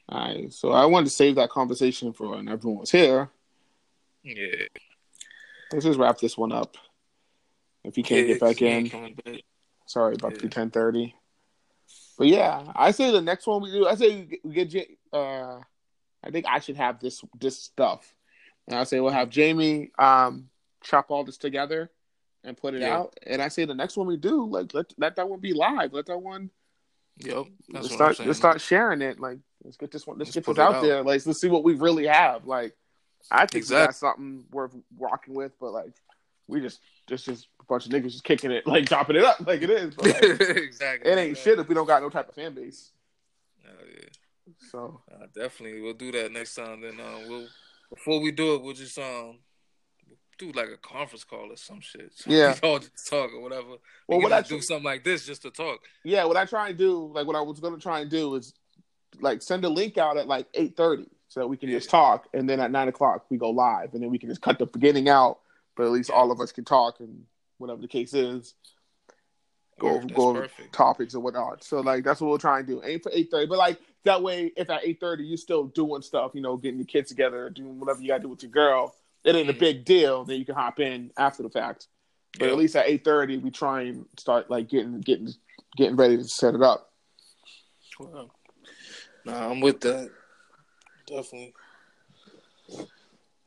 All right, so I wanted to save that conversation for when everyone was here. Yeah. Let's just wrap this one up. If you can't Yeah, get back in, sorry about the ten thirty. But yeah, I say the next one we do. I say we get- Uh, I think I should have this this stuff, and I say we'll have Jamie um chop all this together and put it Yeah. out. And I say the next one we do, like let let that one be live. Let that one Yep. Let's start let's start sharing it. Like let's get this one. Let's, Let's get put this out, out. there. Like let's see what we really have. Like I think we Exactly. got something worth rocking with, but like we just just just a bunch of niggas just kicking it, like dropping it up like it is. But like, exactly. it ain't shit if we don't got no type of fan base. Hell yeah. So Uh, definitely, we'll do that next time. Then uh, we'll before we do it, we'll just um do like a conference call or some shit. So Yeah. we all just talk or whatever. Well, what I do something like this just to talk. yeah, what I try and do, like what I was gonna try and do is like send a link out at like eight thirty so that we can just talk, and then at nine o'clock we go live, and then we can just cut the beginning out, but at least all of us can talk and whatever the case is. go over, that's go over perfect. topics and whatnot. So like that's what we'll try and do. Aim for eight thirty, but like that way, if at eight thirty you're still doing stuff, you know, getting your kids together, doing whatever you got to do with your girl, it ain't a Mhm. big deal. Then you can hop in after the fact. But Yeah. at least at eight thirty, we try and start like getting getting getting ready to set it up. Wow. Nah, I'm with that. Definitely.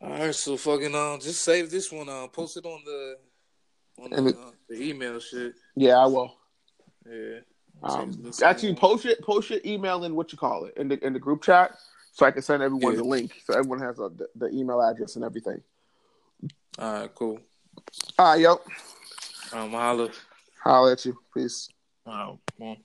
All right, so fucking um, just save this one. Uh, post it on the on the, it- uh, the email shit. Yeah, I will. Yeah. Um, actually, one. post it, post your email in what you call it in the in the group chat, so I can send everyone Yeah. the link, so everyone has a, the, the email address and everything. All right, cool. All right, yo, Um, holla. holla at you. Peace. All right.